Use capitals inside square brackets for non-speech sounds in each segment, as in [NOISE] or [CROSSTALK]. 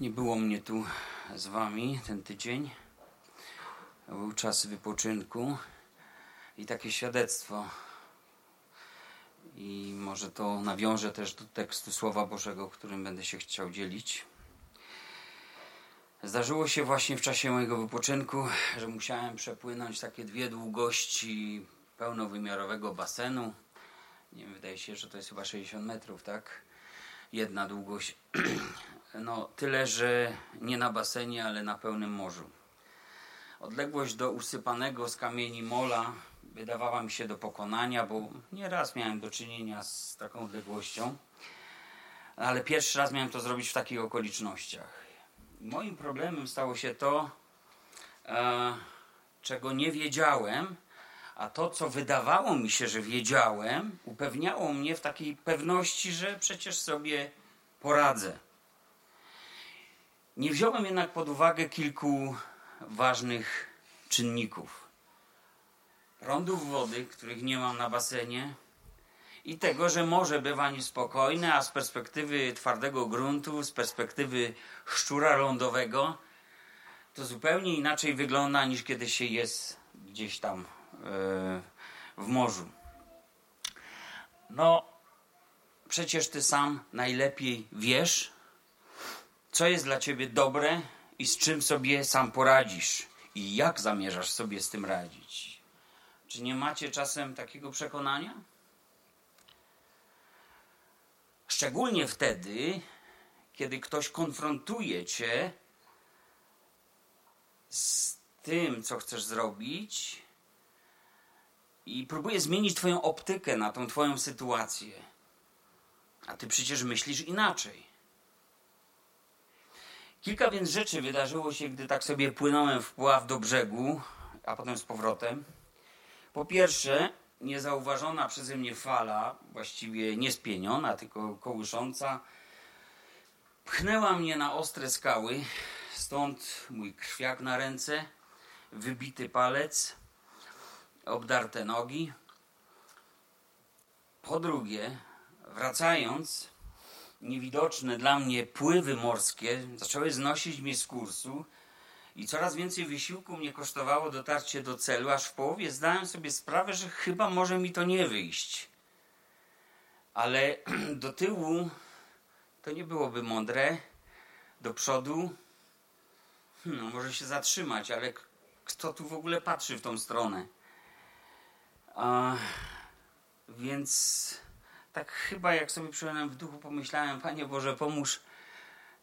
Nie było mnie tu z wami ten tydzień. Był czas wypoczynku i takie świadectwo. I może to nawiążę też do tekstu Słowa Bożego, którym będę się chciał dzielić. Zdarzyło się właśnie w czasie mojego wypoczynku, że musiałem przepłynąć takie dwie długości pełnowymiarowego basenu. Nie wiem, wydaje się, że to jest chyba 60 metrów, tak? Jedna długość. [CLEARS THROAT] No, tyle, że nie na basenie, ale na pełnym morzu. Odległość do usypanego z kamieni mola wydawała mi się do pokonania, bo nieraz miałem do czynienia z taką odległością, ale pierwszy raz miałem to zrobić w takich okolicznościach. Moim problemem stało się to, e, czego nie wiedziałem, a to, co wydawało mi się, że wiedziałem, upewniało mnie w takiej pewności, że przecież sobie poradzę. Nie wziąłem jednak pod uwagę kilku ważnych czynników. Prądów wody, których nie mam na basenie, i tego, że morze bywa niespokojne, a z perspektywy twardego gruntu, z perspektywy szczura lądowego, to zupełnie inaczej wygląda niż kiedy się jest gdzieś tam yy, w morzu. No, przecież ty sam najlepiej wiesz, co jest dla ciebie dobre i z czym sobie sam poradzisz i jak zamierzasz sobie z tym radzić. Czy nie macie czasem takiego przekonania? Szczególnie wtedy, kiedy ktoś konfrontuje cię z tym, co chcesz zrobić i próbuje zmienić twoją optykę na tą twoją sytuację. A ty przecież myślisz inaczej. Kilka więc rzeczy wydarzyło się, gdy tak sobie płynąłem w pław do brzegu, a potem z powrotem. Po pierwsze, niezauważona przeze mnie fala, właściwie nie spieniona, tylko kołysząca, pchnęła mnie na ostre skały, stąd mój krwiak na ręce, wybity palec, obdarte nogi. Po drugie, wracając, niewidoczne dla mnie pływy morskie zaczęły znosić mnie z kursu i coraz więcej wysiłku mnie kosztowało dotarcie do celu, aż w połowie zdałem sobie sprawę, że chyba może mi to nie wyjść. Ale [CLEARS THROAT] do tyłu to nie byłoby mądre, do przodu no, może się zatrzymać, ale kto tu w ogóle patrzy w tą stronę? A, więc tak chyba jak sobie przyjąłem w duchu, pomyślałem, Panie Boże, pomóż.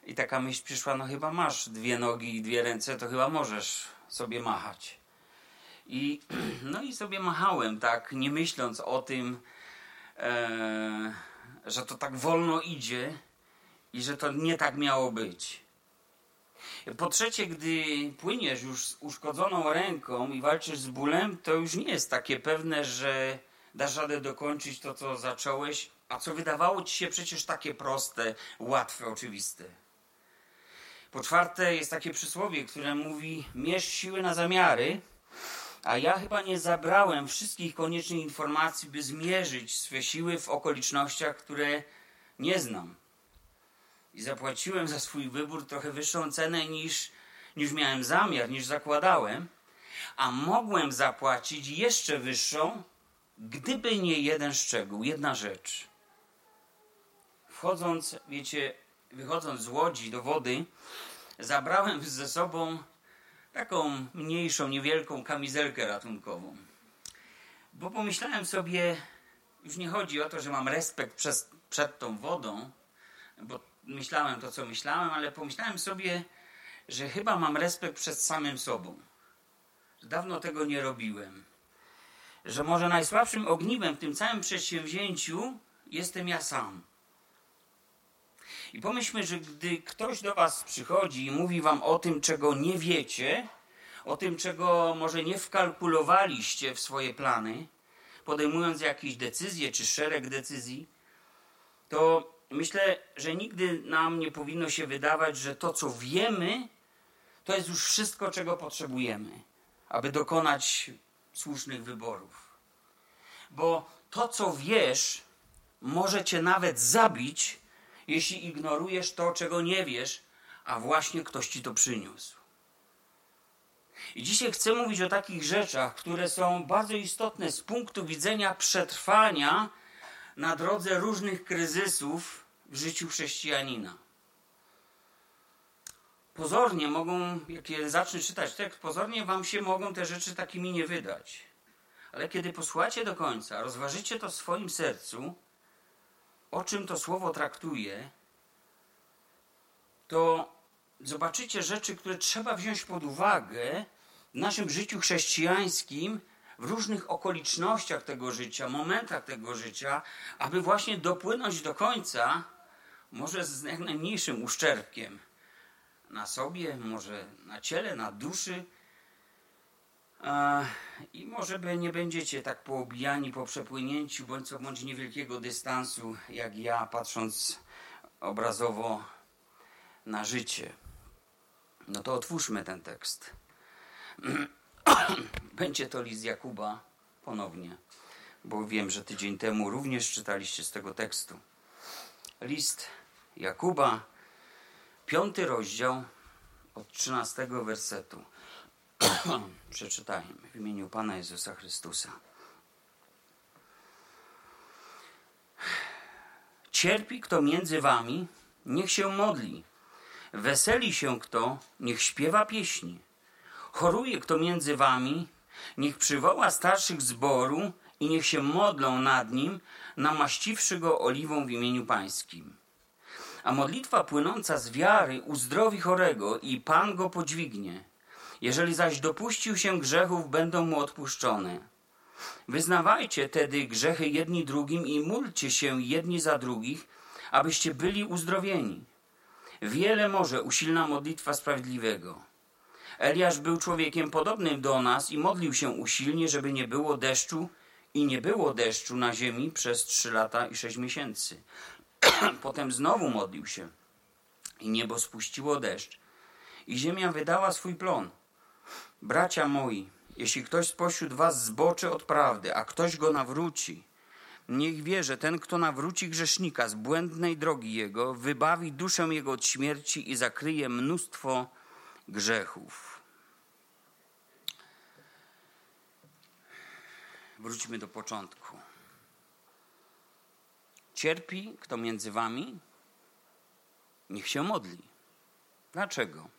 I taka myśl przyszła, no chyba masz dwie nogi i dwie ręce, to chyba możesz sobie machać. I, [CLEARS THROAT] no i sobie machałem, tak, nie myśląc o tym, e, że to tak wolno idzie i że to nie tak miało być. Po trzecie, gdy płyniesz już z uszkodzoną ręką i walczysz z bólem, to już nie jest takie pewne, że dasz radę dokończyć to, co zacząłeś, a co wydawało ci się przecież takie proste, łatwe, oczywiste. Po czwarte, jest takie przysłowie, które mówi: mierz siły na zamiary, a ja chyba nie zabrałem wszystkich koniecznych informacji, by zmierzyć swe siły w okolicznościach, które nie znam. I zapłaciłem za swój wybór trochę wyższą cenę niż, niż miałem zamiar, niż zakładałem, a mogłem zapłacić jeszcze wyższą, Gdyby nie jeden szczegół, jedna rzecz. Wchodząc, wiecie, wychodząc z łodzi do wody, zabrałem ze sobą taką mniejszą, niewielką kamizelkę ratunkową. Bo pomyślałem sobie, już nie chodzi o to, że mam respekt przez, przed tą wodą, bo myślałem to, co myślałem, ale pomyślałem sobie, że chyba mam respekt przed samym sobą. Dawno tego nie robiłem że może najsłabszym ogniwem w tym całym przedsięwzięciu jestem ja sam. I pomyślmy, że gdy ktoś do Was przychodzi i mówi Wam o tym, czego nie wiecie, o tym, czego może nie wkalkulowaliście w swoje plany, podejmując jakieś decyzje czy szereg decyzji, to myślę, że nigdy nam nie powinno się wydawać, że to, co wiemy, to jest już wszystko, czego potrzebujemy, aby dokonać słusznych wyborów. Bo to, co wiesz, może cię nawet zabić, jeśli ignorujesz to, czego nie wiesz, a właśnie ktoś ci to przyniósł. I dzisiaj chcę mówić o takich rzeczach, które są bardzo istotne z punktu widzenia przetrwania na drodze różnych kryzysów w życiu chrześcijanina. Pozornie mogą, jak zacznę czytać tekst, pozornie wam się mogą te rzeczy takimi nie wydać. Ale kiedy posłuchacie do końca, rozważycie to w swoim sercu, o czym to słowo traktuje, to zobaczycie rzeczy, które trzeba wziąć pod uwagę w naszym życiu chrześcijańskim, w różnych okolicznościach tego życia, momentach tego życia, aby właśnie dopłynąć do końca, może z jak najmniejszym uszczerbkiem na sobie, może na ciele, na duszy. I może by nie będziecie tak poobijani po przepłynięciu bądź co bądź niewielkiego dystansu, jak ja, patrząc obrazowo na życie. No to otwórzmy ten tekst. [CLEARS THROAT] Będzie to list Jakuba ponownie, bo wiem, że tydzień temu również czytaliście z tego tekstu. List Jakuba, piąty rozdział od trzynastego wersetu. [CLEARS THROAT] Przeczytajmy w imieniu Pana Jezusa Chrystusa. Cierpi kto między wami, niech się modli. Weseli się kto, niech śpiewa pieśni. Choruje kto między wami, niech przywoła starszych zboru i niech się modlą nad nim, namaściwszy go oliwą w imieniu pańskim. A modlitwa płynąca z wiary uzdrowi chorego i Pan go podźwignie. Jeżeli zaś dopuścił się grzechów, będą mu odpuszczone. Wyznawajcie tedy grzechy jedni drugim i módlcie się jedni za drugich, abyście byli uzdrowieni. Wiele może usilna modlitwa sprawiedliwego. Eliasz był człowiekiem podobnym do nas i modlił się usilnie, żeby nie było deszczu i nie było deszczu na ziemi przez trzy lata i sześć miesięcy. Potem znowu modlił się i niebo spuściło deszcz i ziemia wydała swój plon. Bracia moi, jeśli ktoś spośród was zboczy od prawdy, a ktoś go nawróci, niech wie, że ten, kto nawróci grzesznika z błędnej drogi jego, wybawi duszę jego od śmierci i zakryje mnóstwo grzechów. Wróćmy do początku. Cierpi kto między wami, niech się modli. Dlaczego?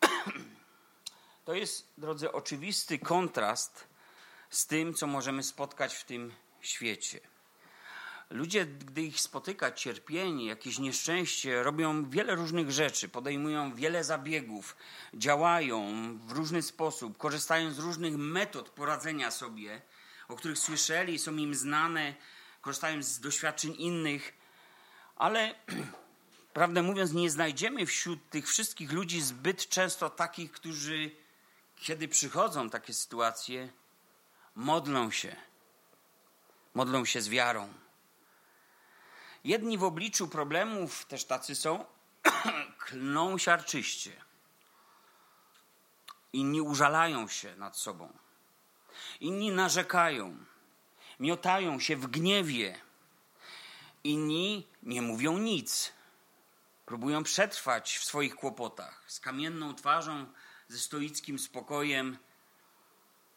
[CLEARS THROAT] To jest, drodzy, oczywisty kontrast z tym, co możemy spotkać w tym świecie. Ludzie, gdy ich spotyka cierpienie, jakieś nieszczęście, robią wiele różnych rzeczy, podejmują wiele zabiegów, działają w różny sposób, korzystają z różnych metod poradzenia sobie, o których słyszeli, są im znane, korzystają z doświadczeń innych, ale [CLEARS THROAT] prawdę mówiąc, nie znajdziemy wśród tych wszystkich ludzi zbyt często takich, którzy, kiedy przychodzą takie sytuacje, modlą się. Modlą się z wiarą. Jedni w obliczu problemów, też tacy są, [CLEARS THROAT] klną siarczyście. Inni użalają się nad sobą. Inni narzekają miotają się w gniewie. Inni nie mówią nic. Próbują przetrwać w swoich kłopotach. Z kamienną twarzą, ze stoickim spokojem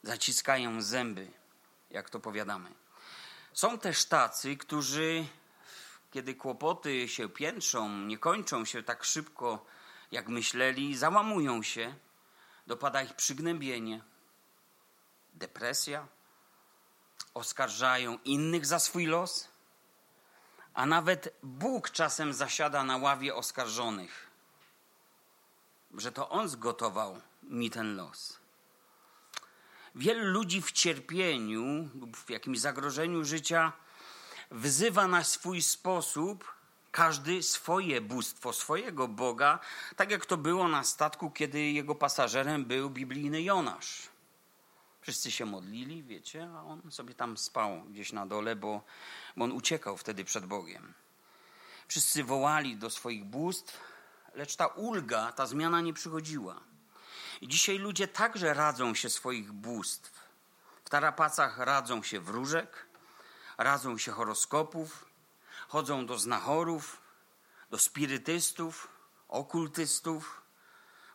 zaciskają zęby, jak to powiadamy. Są też tacy, którzy, kiedy kłopoty się piętrzą, nie kończą się tak szybko, jak myśleli, załamują się, dopada ich przygnębienie, depresja, oskarżają innych za swój los, a nawet Bóg czasem zasiada na ławie oskarżonych, że to On zgotował mi ten los. Wielu ludzi w cierpieniu lub w jakimś zagrożeniu życia wzywa na swój sposób każdy swoje bóstwo, swojego Boga, tak jak to było na statku, kiedy jego pasażerem był biblijny Jonasz. Wszyscy się modlili, wiecie, a on sobie tam spał gdzieś na dole, bo, bo on uciekał wtedy przed Bogiem. Wszyscy wołali do swoich bóstw, lecz ta ulga, ta zmiana nie przychodziła. I dzisiaj ludzie także radzą się swoich bóstw. W tarapacach radzą się wróżek, radzą się horoskopów, chodzą do znachorów, do spirytystów, okultystów.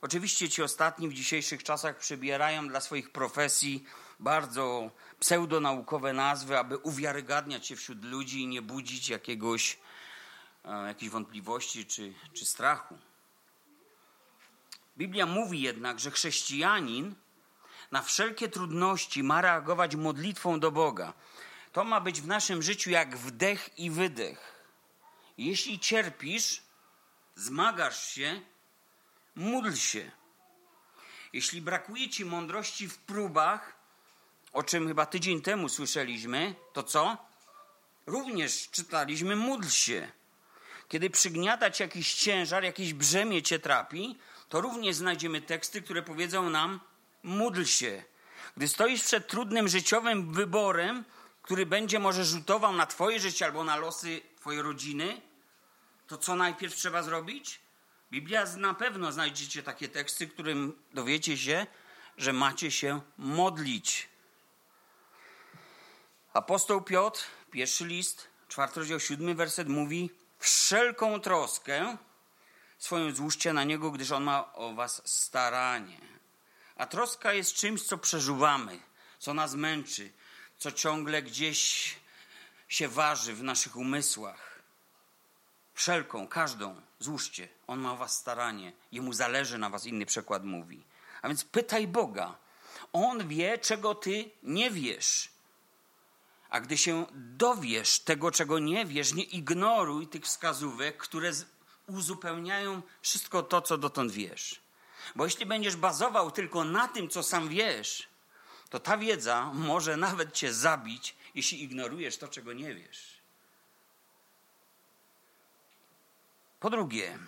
Oczywiście ci ostatni w dzisiejszych czasach przybierają dla swoich profesji bardzo pseudonaukowe nazwy, aby uwiarygadniać się wśród ludzi i nie budzić jakiegoś, e, jakiejś wątpliwości czy, czy strachu. Biblia mówi jednak, że chrześcijanin na wszelkie trudności ma reagować modlitwą do Boga. To ma być w naszym życiu jak wdech i wydech. Jeśli cierpisz, zmagasz się, módl się. Jeśli brakuje ci mądrości w próbach, o czym chyba tydzień temu słyszeliśmy, to co? Również czytaliśmy, módl się. Kiedy przygniata ci jakiś ciężar, jakieś brzemię cię trapi, to również znajdziemy teksty, które powiedzą nam: módl się. Gdy stoisz przed trudnym życiowym wyborem, który będzie może rzutował na Twoje życie albo na losy Twojej rodziny, to co najpierw trzeba zrobić? Biblia na pewno znajdziecie takie teksty, którym dowiecie się, że macie się modlić. Apostoł Piotr, pierwszy list, czwarty rozdział, siódmy werset mówi: Wszelką troskę swoją złóżcie na niego, gdyż on ma o was staranie. A troska jest czymś, co przeżuwamy, co nas męczy, co ciągle gdzieś się waży w naszych umysłach. Wszelką, każdą złóżcie. On ma o was staranie. Jemu zależy na was, inny przekład mówi. A więc pytaj Boga. On wie, czego ty nie wiesz. A gdy się dowiesz tego, czego nie wiesz, nie ignoruj tych wskazówek, które uzupełniają wszystko to, co dotąd wiesz. Bo jeśli będziesz bazował tylko na tym, co sam wiesz, to ta wiedza może nawet cię zabić, jeśli ignorujesz to, czego nie wiesz. Po drugie,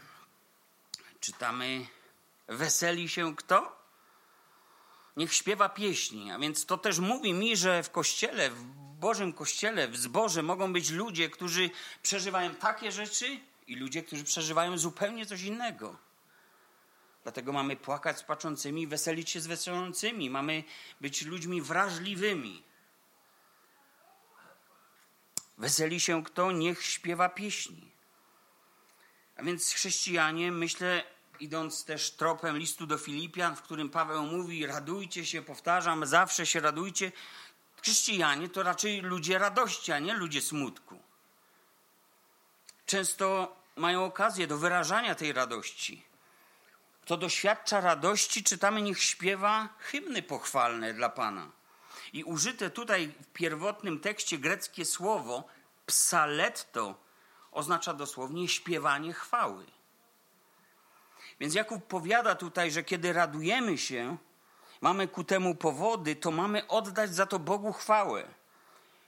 czytamy: Weseli się kto? Niech śpiewa pieśni. A więc to też mówi mi, że w kościele, w Bożym kościele, w zborze mogą być ludzie, którzy przeżywają takie rzeczy i ludzie, którzy przeżywają zupełnie coś innego. Dlatego mamy płakać z płaczącymi, weselić się z weselącymi. Mamy być ludźmi wrażliwymi. Weseli się kto, niech śpiewa pieśni. A więc chrześcijanie, myślę, idąc też tropem listu do Filipian, w którym Paweł mówi: radujcie się, powtarzam, zawsze się radujcie. Chrześcijanie to raczej ludzie radości, a nie ludzie smutku. Często mają okazję do wyrażania tej radości. Kto doświadcza radości, czytamy, niech śpiewa hymny pochwalne dla Pana. I użyte tutaj w pierwotnym tekście greckie słowo psaletto oznacza dosłownie śpiewanie chwały. Więc Jakub powiada tutaj, że kiedy radujemy się, mamy ku temu powody, to mamy oddać za to Bogu chwałę,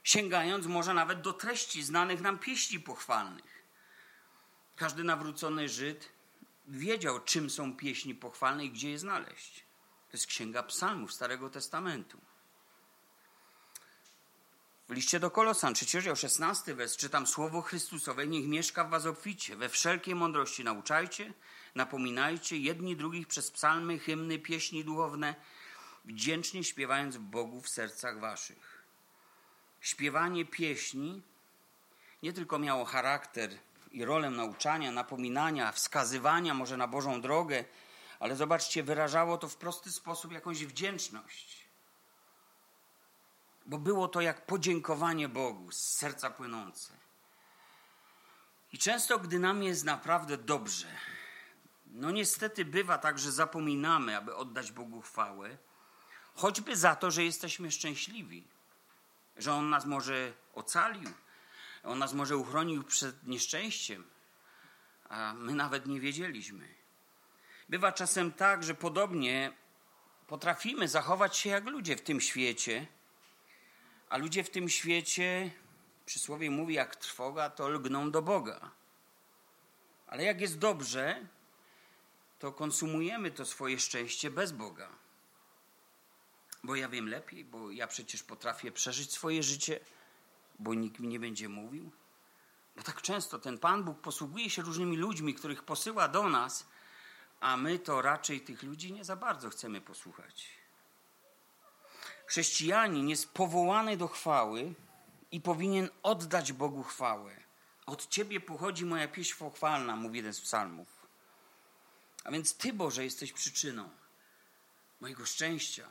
sięgając może nawet do treści znanych nam pieśni pochwalnych. Każdy nawrócony Żyd wiedział, czym są pieśni pochwalne i gdzie je znaleźć. To jest Księga Psalmów Starego Testamentu. W liście do Kolosan, 3 rozdział, 16 wers, czytam słowo Chrystusowe, niech mieszka w was obficie, we wszelkiej mądrości nauczajcie, napominajcie jedni drugich przez psalmy, hymny, pieśni duchowne, wdzięcznie śpiewając Bogu w sercach waszych. Śpiewanie pieśni nie tylko miało charakter i rolę nauczania, napominania, wskazywania może na Bożą drogę, ale zobaczcie, wyrażało to w prosty sposób jakąś wdzięczność. Bo było to jak podziękowanie Bogu z serca płynące. I często, gdy nam jest naprawdę dobrze, no niestety bywa tak, że zapominamy, aby oddać Bogu chwałę, choćby za to, że jesteśmy szczęśliwi, że On nas może ocalił, on nas może uchronił przed nieszczęściem, a my nawet nie wiedzieliśmy. Bywa czasem tak, że podobnie potrafimy zachować się jak ludzie w tym świecie, a ludzie w tym świecie, przysłowie mówi, jak trwoga, to lgną do Boga. Ale jak jest dobrze, to konsumujemy to swoje szczęście bez Boga. Bo ja wiem lepiej, bo ja przecież potrafię przeżyć swoje życie bo nikt mi nie będzie mówił? Bo tak często ten Pan Bóg posługuje się różnymi ludźmi, których posyła do nas, a my to raczej tych ludzi nie za bardzo chcemy posłuchać. Chrześcijanin jest powołany do chwały i powinien oddać Bogu chwałę. Od Ciebie pochodzi moja pieśń pochwalna, mówi jeden z psalmów. A więc Ty, Boże, jesteś przyczyną mojego szczęścia,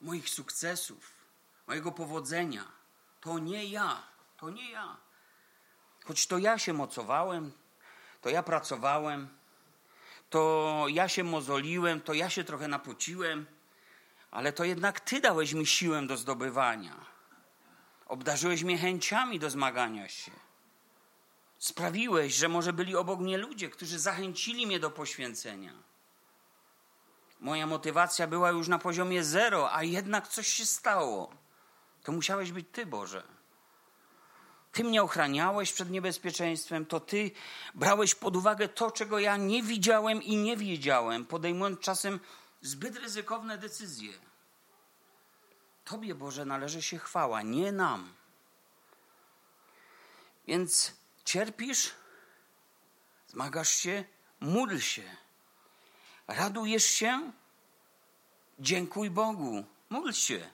moich sukcesów, mojego powodzenia. To nie ja, to nie ja. Choć to ja się mocowałem, to ja pracowałem, to ja się mozoliłem, to ja się trochę napociłem, ale to jednak Ty dałeś mi siłę do zdobywania. Obdarzyłeś mnie chęciami do zmagania się. Sprawiłeś, że może byli obok mnie ludzie, którzy zachęcili mnie do poświęcenia. Moja motywacja była już na poziomie zero, a jednak coś się stało. To musiałeś być Ty, Boże. Ty mnie ochraniałeś przed niebezpieczeństwem, to Ty brałeś pod uwagę to, czego ja nie widziałem i nie wiedziałem, podejmując czasem zbyt ryzykowne decyzje. Tobie, Boże, należy się chwała, nie nam. Więc cierpisz, zmagasz się, módl się. Radujesz się, dziękuj Bogu, módl się.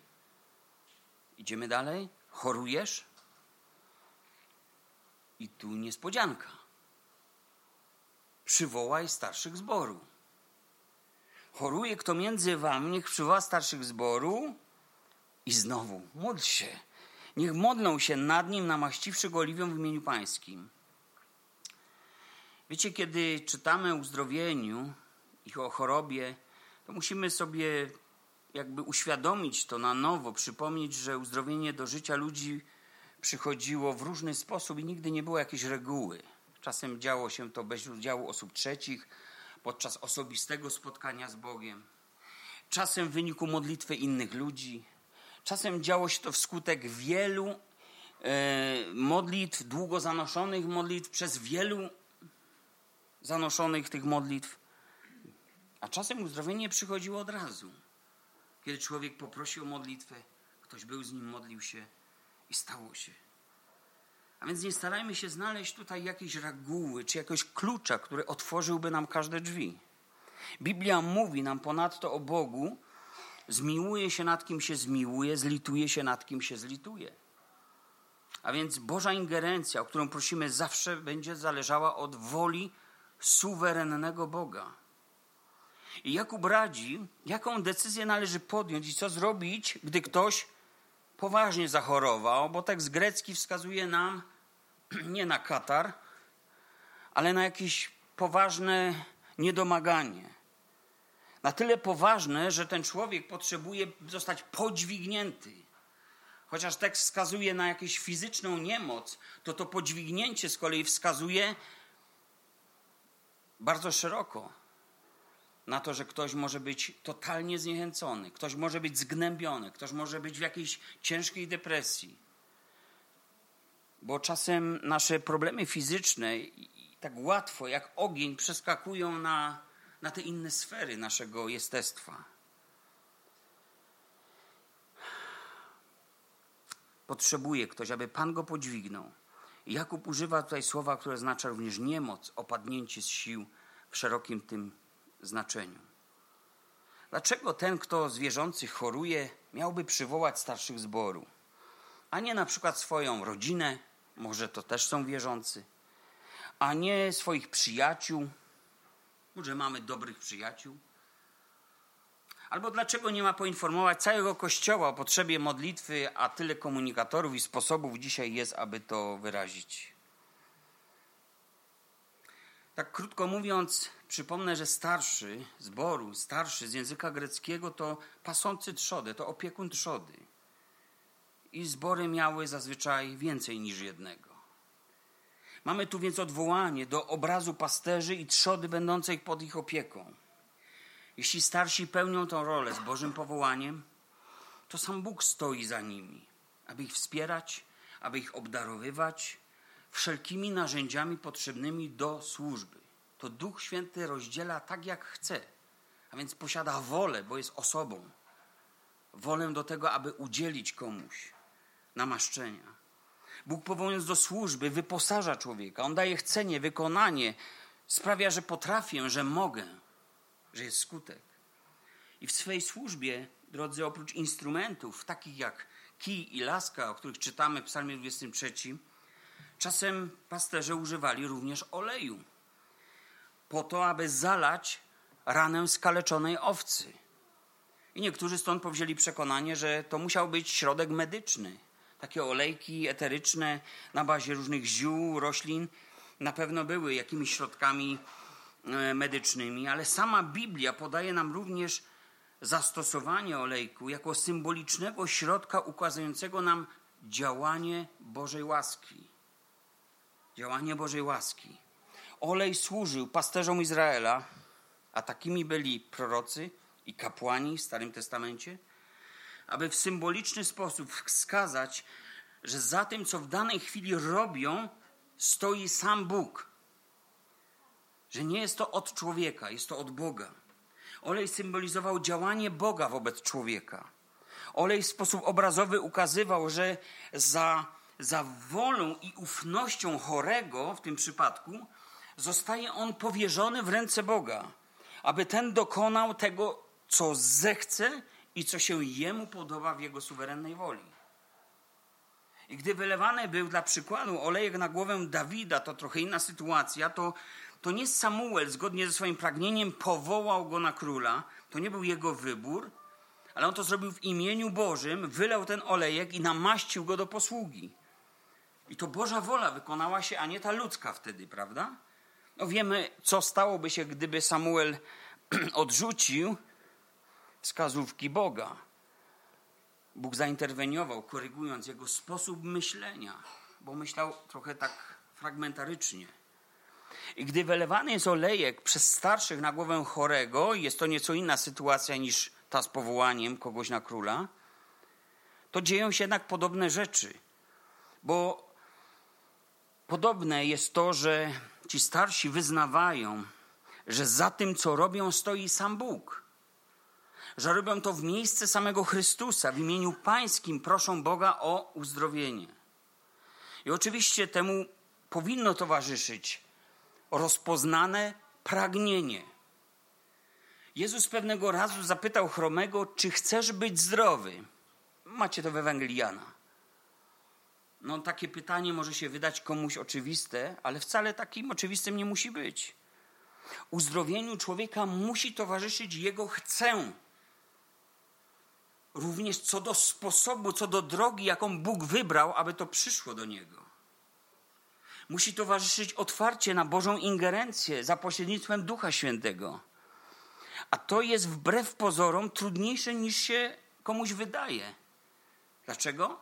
Idziemy dalej. Chorujesz? I tu niespodzianka. Przywołaj starszych zboru. Choruje kto między wami, niech przywoła starszych zboru i znowu módl się. Niech modlą się nad nim, namaściwszy go oliwią w imieniu pańskim. Wiecie, kiedy czytamy o uzdrowieniu i o chorobie, to musimy sobie jakby uświadomić to na nowo, przypomnieć, że uzdrowienie do życia ludzi przychodziło w różny sposób i nigdy nie było jakiejś reguły. Czasem działo się to bez udziału osób trzecich, podczas osobistego spotkania z Bogiem, czasem w wyniku modlitwy innych ludzi, czasem działo się to wskutek wielu e, modlitw, długo zanoszonych modlitw, przez wielu zanoszonych tych modlitw, a czasem uzdrowienie przychodziło od razu. Kiedy człowiek poprosił o modlitwę, ktoś był z nim, modlił się i stało się. A więc nie starajmy się znaleźć tutaj jakiejś reguły czy jakiegoś klucza, który otworzyłby nam każde drzwi. Biblia mówi nam ponadto o Bogu, zmiłuje się nad kim się zmiłuje, zlituje się nad kim się zlituje. A więc Boża ingerencja, o którą prosimy, zawsze będzie zależała od woli suwerennego Boga. I Jakub radzi, jaką decyzję należy podjąć i co zrobić, gdy ktoś poważnie zachorował, bo tekst grecki wskazuje nam [CLEARS THROAT] nie na katar, ale na jakieś poważne niedomaganie. Na tyle poważne, że ten człowiek potrzebuje zostać podźwignięty. Chociaż tekst wskazuje na jakąś fizyczną niemoc, to to podźwignięcie z kolei wskazuje bardzo szeroko na to, że ktoś może być totalnie zniechęcony, ktoś może być zgnębiony, ktoś może być w jakiejś ciężkiej depresji. Bo czasem nasze problemy fizyczne tak łatwo jak ogień przeskakują na, na te inne sfery naszego jestestwa. Potrzebuje ktoś, aby Pan go podźwignął. Jakub używa tutaj słowa, które oznacza również niemoc, opadnięcie z sił w szerokim tym znaczeniu. Dlaczego ten, kto z wierzących choruje, miałby przywołać starszych zboru, a nie na przykład swoją rodzinę, może to też są wierzący, a nie swoich przyjaciół, może mamy dobrych przyjaciół? Albo dlaczego nie ma poinformować całego Kościoła o potrzebie modlitwy, a tyle komunikatorów i sposobów dzisiaj jest, aby to wyrazić? Tak krótko mówiąc, przypomnę, że starszy zboru, starszy z języka greckiego to pasący trzodę, to opiekun trzody. I zbory miały zazwyczaj więcej niż jednego. Mamy tu więc odwołanie do obrazu pasterzy i trzody będącej pod ich opieką. Jeśli starsi pełnią tę rolę z Bożym powołaniem, to sam Bóg stoi za nimi, aby ich wspierać, aby ich obdarowywać, wszelkimi narzędziami potrzebnymi do służby. To Duch Święty rozdziela tak, jak chce, a więc posiada wolę, bo jest osobą. Wolę do tego, aby udzielić komuś namaszczenia. Bóg powołując do służby wyposaża człowieka. On daje chcenie, wykonanie. Sprawia, że potrafię, że mogę, że jest skutek. I w swej służbie, drodzy, oprócz instrumentów takich jak kij i laska, o których czytamy w psalmie 23, Czasem pasterze używali również oleju, po to, aby zalać ranę skaleczonej owcy. I niektórzy stąd powzięli przekonanie, że to musiał być środek medyczny. Takie olejki eteryczne na bazie różnych ziół, roślin na pewno były jakimiś środkami e, medycznymi, ale sama Biblia podaje nam również zastosowanie olejku jako symbolicznego środka ukazującego nam działanie Bożej łaski. Działanie Bożej łaski. Olej służył pasterzom Izraela, a takimi byli prorocy i kapłani w Starym Testamencie, aby w symboliczny sposób wskazać, że za tym, co w danej chwili robią, stoi sam Bóg. Że nie jest to od człowieka, jest to od Boga. Olej symbolizował działanie Boga wobec człowieka. Olej w sposób obrazowy ukazywał, że za, za wolą i ufnością chorego w tym przypadku zostaje on powierzony w ręce Boga, aby ten dokonał tego, co zechce i co się jemu podoba w jego suwerennej woli. I gdy wylewany był dla przykładu olejek na głowę Dawida, to trochę inna sytuacja, to, to nie Samuel zgodnie ze swoim pragnieniem powołał go na króla, to nie był jego wybór, ale on to zrobił w imieniu Bożym, wylał ten olejek i namaścił go do posługi. I to Boża wola wykonała się, a nie ta ludzka wtedy, prawda? No wiemy, co stałoby się, gdyby Samuel [CLEARS THROAT] odrzucił wskazówki Boga. Bóg zainterweniował, korygując jego sposób myślenia, bo myślał trochę tak fragmentarycznie. I gdy wylewany jest olejek przez starszych na głowę chorego, jest to nieco inna sytuacja niż ta z powołaniem kogoś na króla, to dzieją się jednak podobne rzeczy. Bo podobne jest to, że ci starsi wyznawają, że za tym, co robią, stoi sam Bóg. Że robią to w miejsce samego Chrystusa, w imieniu Pańskim proszą Boga o uzdrowienie. I oczywiście temu powinno towarzyszyć rozpoznane pragnienie. Jezus pewnego razu zapytał chromego, czy chcesz być zdrowy? Macie to w Ewangelii Jana. No, takie pytanie może się wydać komuś oczywiste, ale wcale takim oczywistym nie musi być. Uzdrowieniu człowieka musi towarzyszyć jego chcę. Również co do sposobu, co do drogi, jaką Bóg wybrał, aby to przyszło do niego. Musi towarzyszyć otwarcie na Bożą ingerencję za pośrednictwem Ducha Świętego. A to jest wbrew pozorom trudniejsze niż się komuś wydaje. Dlaczego?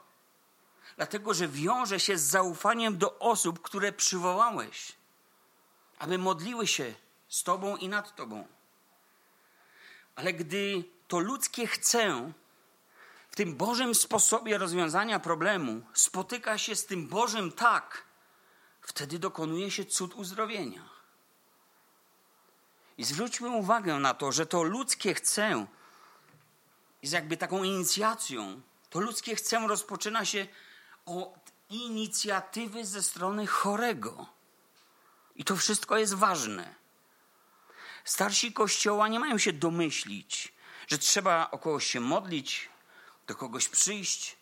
Dlatego, że wiąże się z zaufaniem do osób, które przywołałeś, aby modliły się z Tobą i nad Tobą. Ale gdy to ludzkie chcę tym Bożym sposobie rozwiązania problemu spotyka się z tym Bożym tak, wtedy dokonuje się cud uzdrowienia. I zwróćmy uwagę na to, że to ludzkie chcę jest jakby taką inicjacją. To ludzkie chcę rozpoczyna się od inicjatywy ze strony chorego. I to wszystko jest ważne. Starsi kościoła nie mają się domyślić, że trzeba o kogoś się modlić, do kogoś przyjść.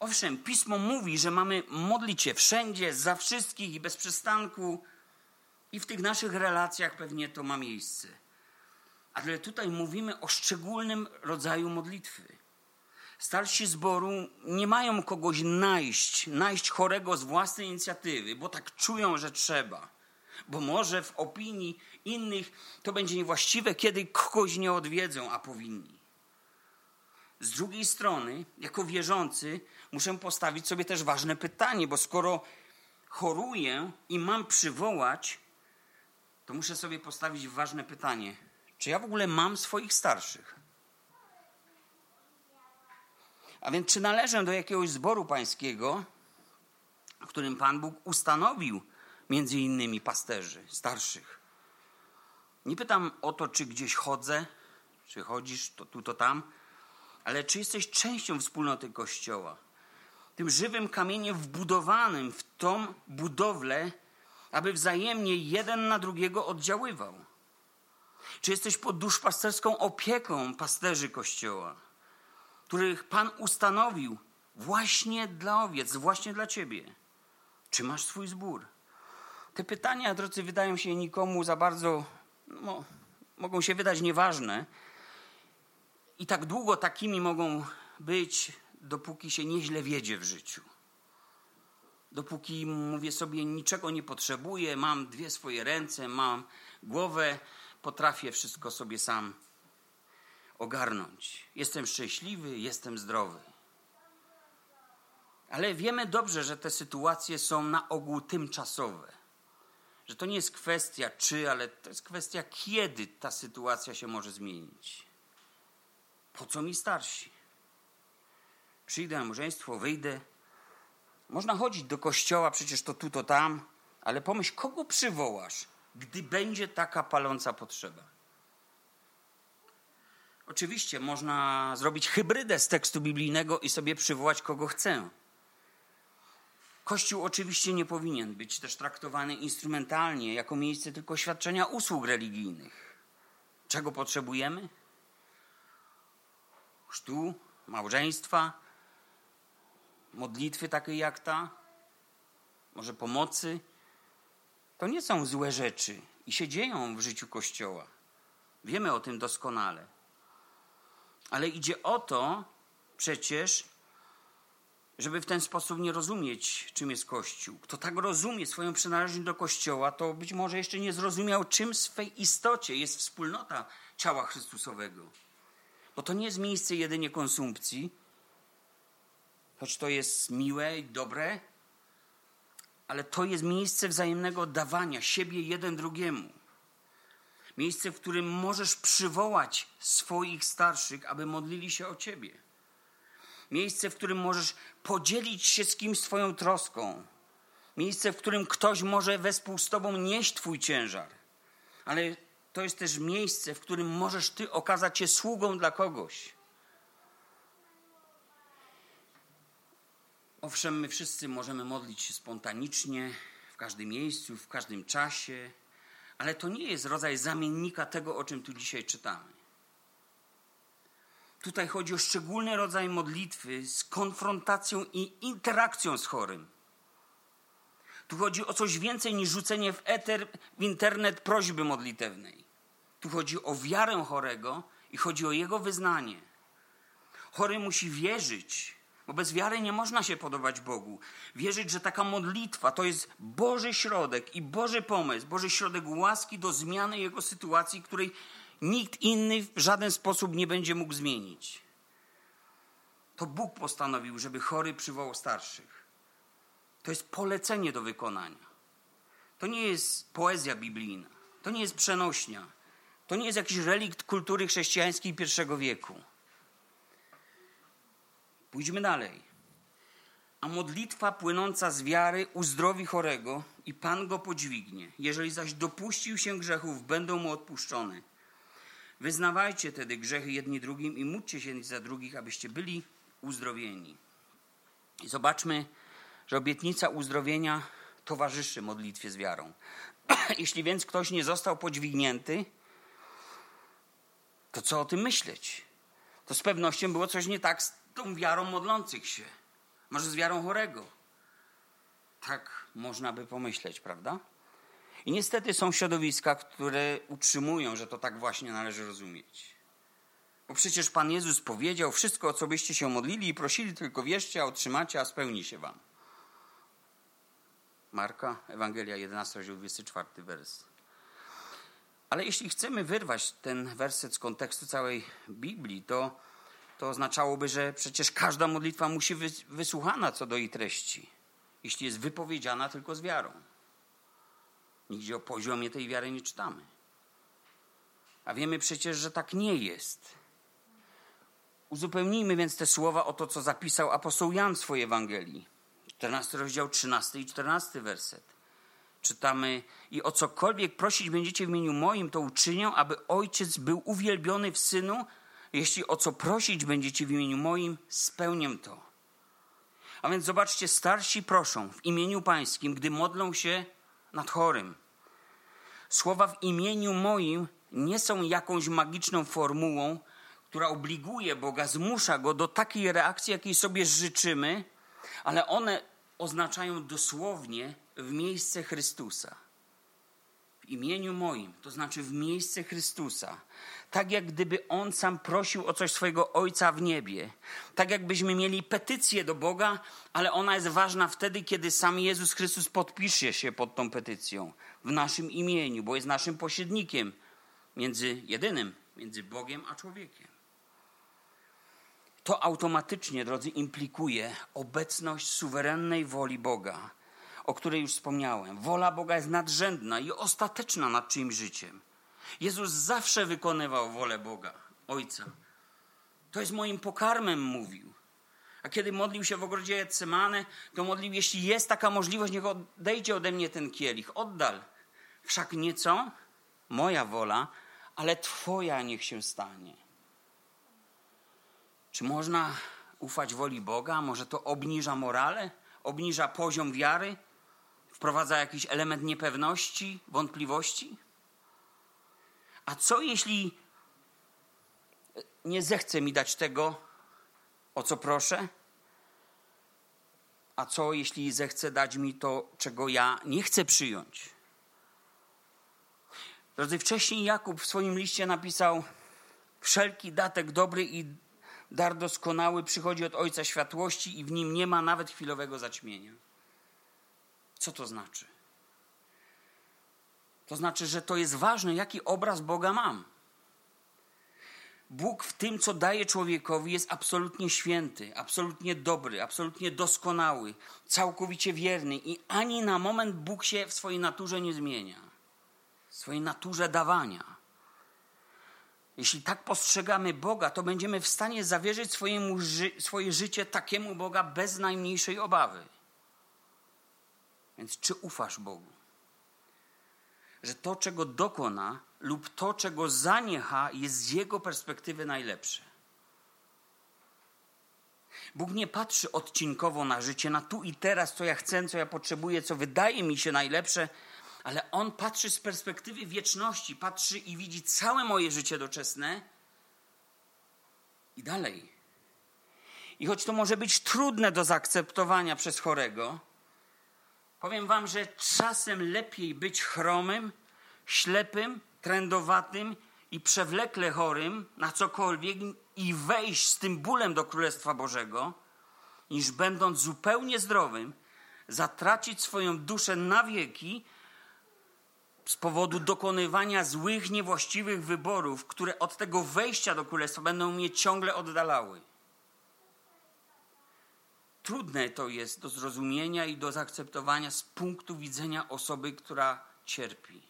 Owszem, pismo mówi, że mamy modlić się wszędzie, za wszystkich i bez przystanku, i w tych naszych relacjach pewnie to ma miejsce. Ale tutaj mówimy o szczególnym rodzaju modlitwy. Starsi zboru nie mają kogoś najść, najść chorego z własnej inicjatywy, bo tak czują, że trzeba. Bo może w opinii innych to będzie niewłaściwe, kiedy kogoś nie odwiedzą, a powinni. Z drugiej strony, jako wierzący, muszę postawić sobie też ważne pytanie, bo skoro choruję i mam przywołać, to muszę sobie postawić ważne pytanie: czy ja w ogóle mam swoich starszych? A więc, czy należę do jakiegoś zboru pańskiego, w którym Pan Bóg ustanowił między innymi pasterzy starszych? Nie pytam o to, czy gdzieś chodzę, czy chodzisz to tu, to tam, ale czy jesteś częścią wspólnoty Kościoła? Tym żywym kamieniem wbudowanym w tą budowlę, aby wzajemnie jeden na drugiego oddziaływał. Czy jesteś pod duszpasterską opieką pasterzy Kościoła, których Pan ustanowił właśnie dla owiec, właśnie dla Ciebie? Czy masz swój zbór? Te pytania, drodzy, wydają się nikomu za bardzo no, mogą się wydać nieważne i tak długo takimi mogą być, dopóki się nieźle wiedzie w życiu. Dopóki mówię sobie, niczego nie potrzebuję, mam dwie swoje ręce, mam głowę, potrafię wszystko sobie sam ogarnąć. Jestem szczęśliwy, jestem zdrowy. Ale wiemy dobrze, że te sytuacje są na ogół tymczasowe. Że to nie jest kwestia czy, ale to jest kwestia kiedy ta sytuacja się może zmienić. Po co mi starsi? Przyjdę na małżeństwo, wyjdę. Można chodzić do kościoła, przecież to tu, to tam, ale pomyśl, kogo przywołasz, gdy będzie taka paląca potrzeba. Oczywiście można zrobić hybrydę z tekstu biblijnego i sobie przywołać kogo chcę. Kościół oczywiście nie powinien być też traktowany instrumentalnie, jako miejsce tylko świadczenia usług religijnych. Czego potrzebujemy? Chrztu, małżeństwa, modlitwy takiej jak ta, może pomocy. To nie są złe rzeczy i się dzieją w życiu Kościoła. Wiemy o tym doskonale. Ale idzie o to przecież, żeby w ten sposób nie rozumieć, czym jest Kościół. Kto tak rozumie swoją przynależność do Kościoła, to być może jeszcze nie zrozumiał, czym w swej istocie jest wspólnota ciała Chrystusowego. Bo to nie jest miejsce jedynie konsumpcji, choć to jest miłe i dobre, ale to jest miejsce wzajemnego dawania siebie jeden drugiemu. Miejsce, w którym możesz przywołać swoich starszych, aby modlili się o ciebie. Miejsce, w którym możesz podzielić się z kimś swoją troską. Miejsce, w którym ktoś może wespół z tobą nieść twój ciężar. Ale to jest też miejsce, w którym możesz ty okazać się sługą dla kogoś. Owszem, my wszyscy możemy modlić się spontanicznie, w każdym miejscu, w każdym czasie, ale to nie jest rodzaj zamiennika tego, o czym tu dzisiaj czytamy. Tutaj chodzi o szczególny rodzaj modlitwy z konfrontacją i interakcją z chorym. Tu chodzi o coś więcej niż rzucenie w eter, w internet prośby modlitewnej. Tu chodzi o wiarę chorego i chodzi o jego wyznanie. Chory musi wierzyć, bo bez wiary nie można się podobać Bogu. Wierzyć, że taka modlitwa to jest Boży środek i Boży pomysł, Boży środek łaski do zmiany jego sytuacji, której nikt inny w żaden sposób nie będzie mógł zmienić. To Bóg postanowił, żeby chory przywołał starszych. To jest polecenie do wykonania. To nie jest poezja biblijna. To nie jest przenośnia. To nie jest jakiś relikt kultury chrześcijańskiej pierwszego wieku. Pójdźmy dalej. A modlitwa płynąca z wiary uzdrowi chorego i Pan go podźwignie. Jeżeli zaś dopuścił się grzechów, będą mu odpuszczone. Wyznawajcie tedy grzechy jedni drugim i módlcie się za drugich, abyście byli uzdrowieni. I zobaczmy, że obietnica uzdrowienia towarzyszy modlitwie z wiarą. [CLEARS THROAT] Jeśli więc ktoś nie został podźwignięty, to co o tym myśleć? To z pewnością było coś nie tak z tą wiarą modlących się. Może z wiarą chorego. Tak można by pomyśleć, prawda? I niestety są środowiska, które utrzymują, że to tak właśnie należy rozumieć. Bo przecież Pan Jezus powiedział: Wszystko, o co byście się modlili i prosili, tylko wierzcie, a otrzymacie, a spełni się Wam. Marka, Ewangelia 11, rozdział 24, wers. Ale jeśli chcemy wyrwać ten werset z kontekstu całej Biblii, to, to oznaczałoby, że przecież każda modlitwa musi być wysłuchana co do jej treści, jeśli jest wypowiedziana tylko z wiarą. Nigdzie o poziomie tej wiary nie czytamy. A wiemy przecież, że tak nie jest. Uzupełnijmy więc te słowa o to, co zapisał apostoł Jan w swojej Ewangelii. 14 rozdział, 13 i 14 werset. Czytamy, i o cokolwiek prosić będziecie w imieniu moim, to uczynię, aby Ojciec był uwielbiony w Synu. Jeśli o co prosić będziecie w imieniu moim, spełnię to. A więc zobaczcie, starsi proszą w imieniu Pańskim, gdy modlą się nad chorym. Słowa w imieniu moim nie są jakąś magiczną formułą, która obliguje Boga, zmusza go do takiej reakcji, jakiej sobie życzymy, ale one oznaczają dosłownie w miejsce Chrystusa. w imieniu moim, to znaczy w miejsce Chrystusa, tak jak gdyby On sam prosił o coś swojego Ojca w niebie, tak jakbyśmy mieli petycję do Boga, ale ona jest ważna wtedy, kiedy sam Jezus Chrystus podpisze się pod tą petycją w naszym imieniu, bo jest naszym pośrednikiem między jedynym, między Bogiem a człowiekiem. To automatycznie, drodzy, implikuje obecność suwerennej woli Boga o której już wspomniałem. Wola Boga jest nadrzędna i ostateczna nad czyimś życiem. Jezus zawsze wykonywał wolę Boga, Ojca. To jest moim pokarmem, mówił. A kiedy modlił się w ogrodzie Getsemane, to modlił, jeśli jest taka możliwość, niech odejdzie ode mnie ten kielich, oddal. Wszak nie co? Moja wola, ale Twoja niech się stanie. Czy można ufać woli Boga? Może to obniża morale? Obniża poziom wiary? wprowadza jakiś element niepewności, wątpliwości? A co jeśli nie zechce mi dać tego, o co proszę? A co jeśli zechce dać mi to, czego ja nie chcę przyjąć? Drodzy, wcześniej Jakub w swoim liście napisał: Wszelki datek dobry i dar doskonały przychodzi od Ojca Światłości i w nim nie ma nawet chwilowego zaćmienia. Co to znaczy? To znaczy, że to jest ważne, jaki obraz Boga mam. Bóg w tym, co daje człowiekowi, jest absolutnie święty, absolutnie dobry, absolutnie doskonały, całkowicie wierny i ani na moment Bóg się w swojej naturze nie zmienia, w swojej naturze dawania. Jeśli tak postrzegamy Boga, to będziemy w stanie zawierzyć swojemu, swoje życie takiemu Boga bez najmniejszej obawy. Więc czy ufasz Bogu? Że to, czego dokona, lub to, czego zaniecha, jest z Jego perspektywy najlepsze. Bóg nie patrzy odcinkowo na życie, na tu i teraz, co ja chcę, co ja potrzebuję, co wydaje mi się najlepsze, ale On patrzy z perspektywy wieczności, patrzy i widzi całe moje życie doczesne i dalej. I choć to może być trudne do zaakceptowania przez chorego, Powiem wam, że czasem lepiej być chromym, ślepym, trędowatym i przewlekle chorym na cokolwiek i wejść z tym bólem do Królestwa Bożego, niż będąc zupełnie zdrowym, zatracić swoją duszę na wieki z powodu dokonywania złych, niewłaściwych wyborów, które od tego wejścia do Królestwa będą mnie ciągle oddalały. Trudne to jest do zrozumienia i do zaakceptowania z punktu widzenia osoby, która cierpi.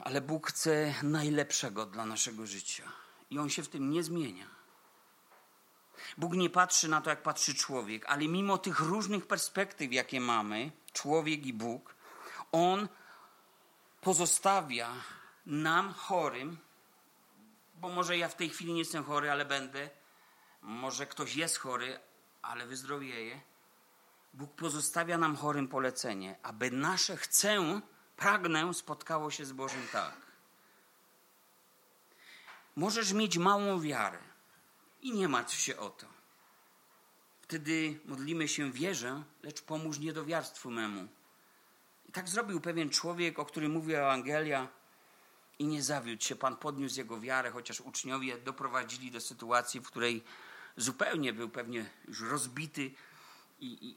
Ale Bóg chce najlepszego dla naszego życia i On się w tym nie zmienia. Bóg nie patrzy na to, jak patrzy człowiek, ale mimo tych różnych perspektyw, jakie mamy, człowiek i Bóg, On pozostawia nam chorym bo może ja w tej chwili nie jestem chory, ale będę. Może ktoś jest chory, ale wyzdrowieje. Bóg pozostawia nam chorym polecenie, aby nasze chcę, pragnę spotkało się z Bożym tak. Możesz mieć małą wiarę i nie martw się o to. Wtedy modlimy się wierzę, lecz pomóż niedowiarstwu memu. I tak zrobił pewien człowiek, o którym mówi Ewangelia, i nie zawiódł się. Pan podniósł jego wiarę, chociaż uczniowie doprowadzili do sytuacji, w której zupełnie był pewnie już rozbity i, i,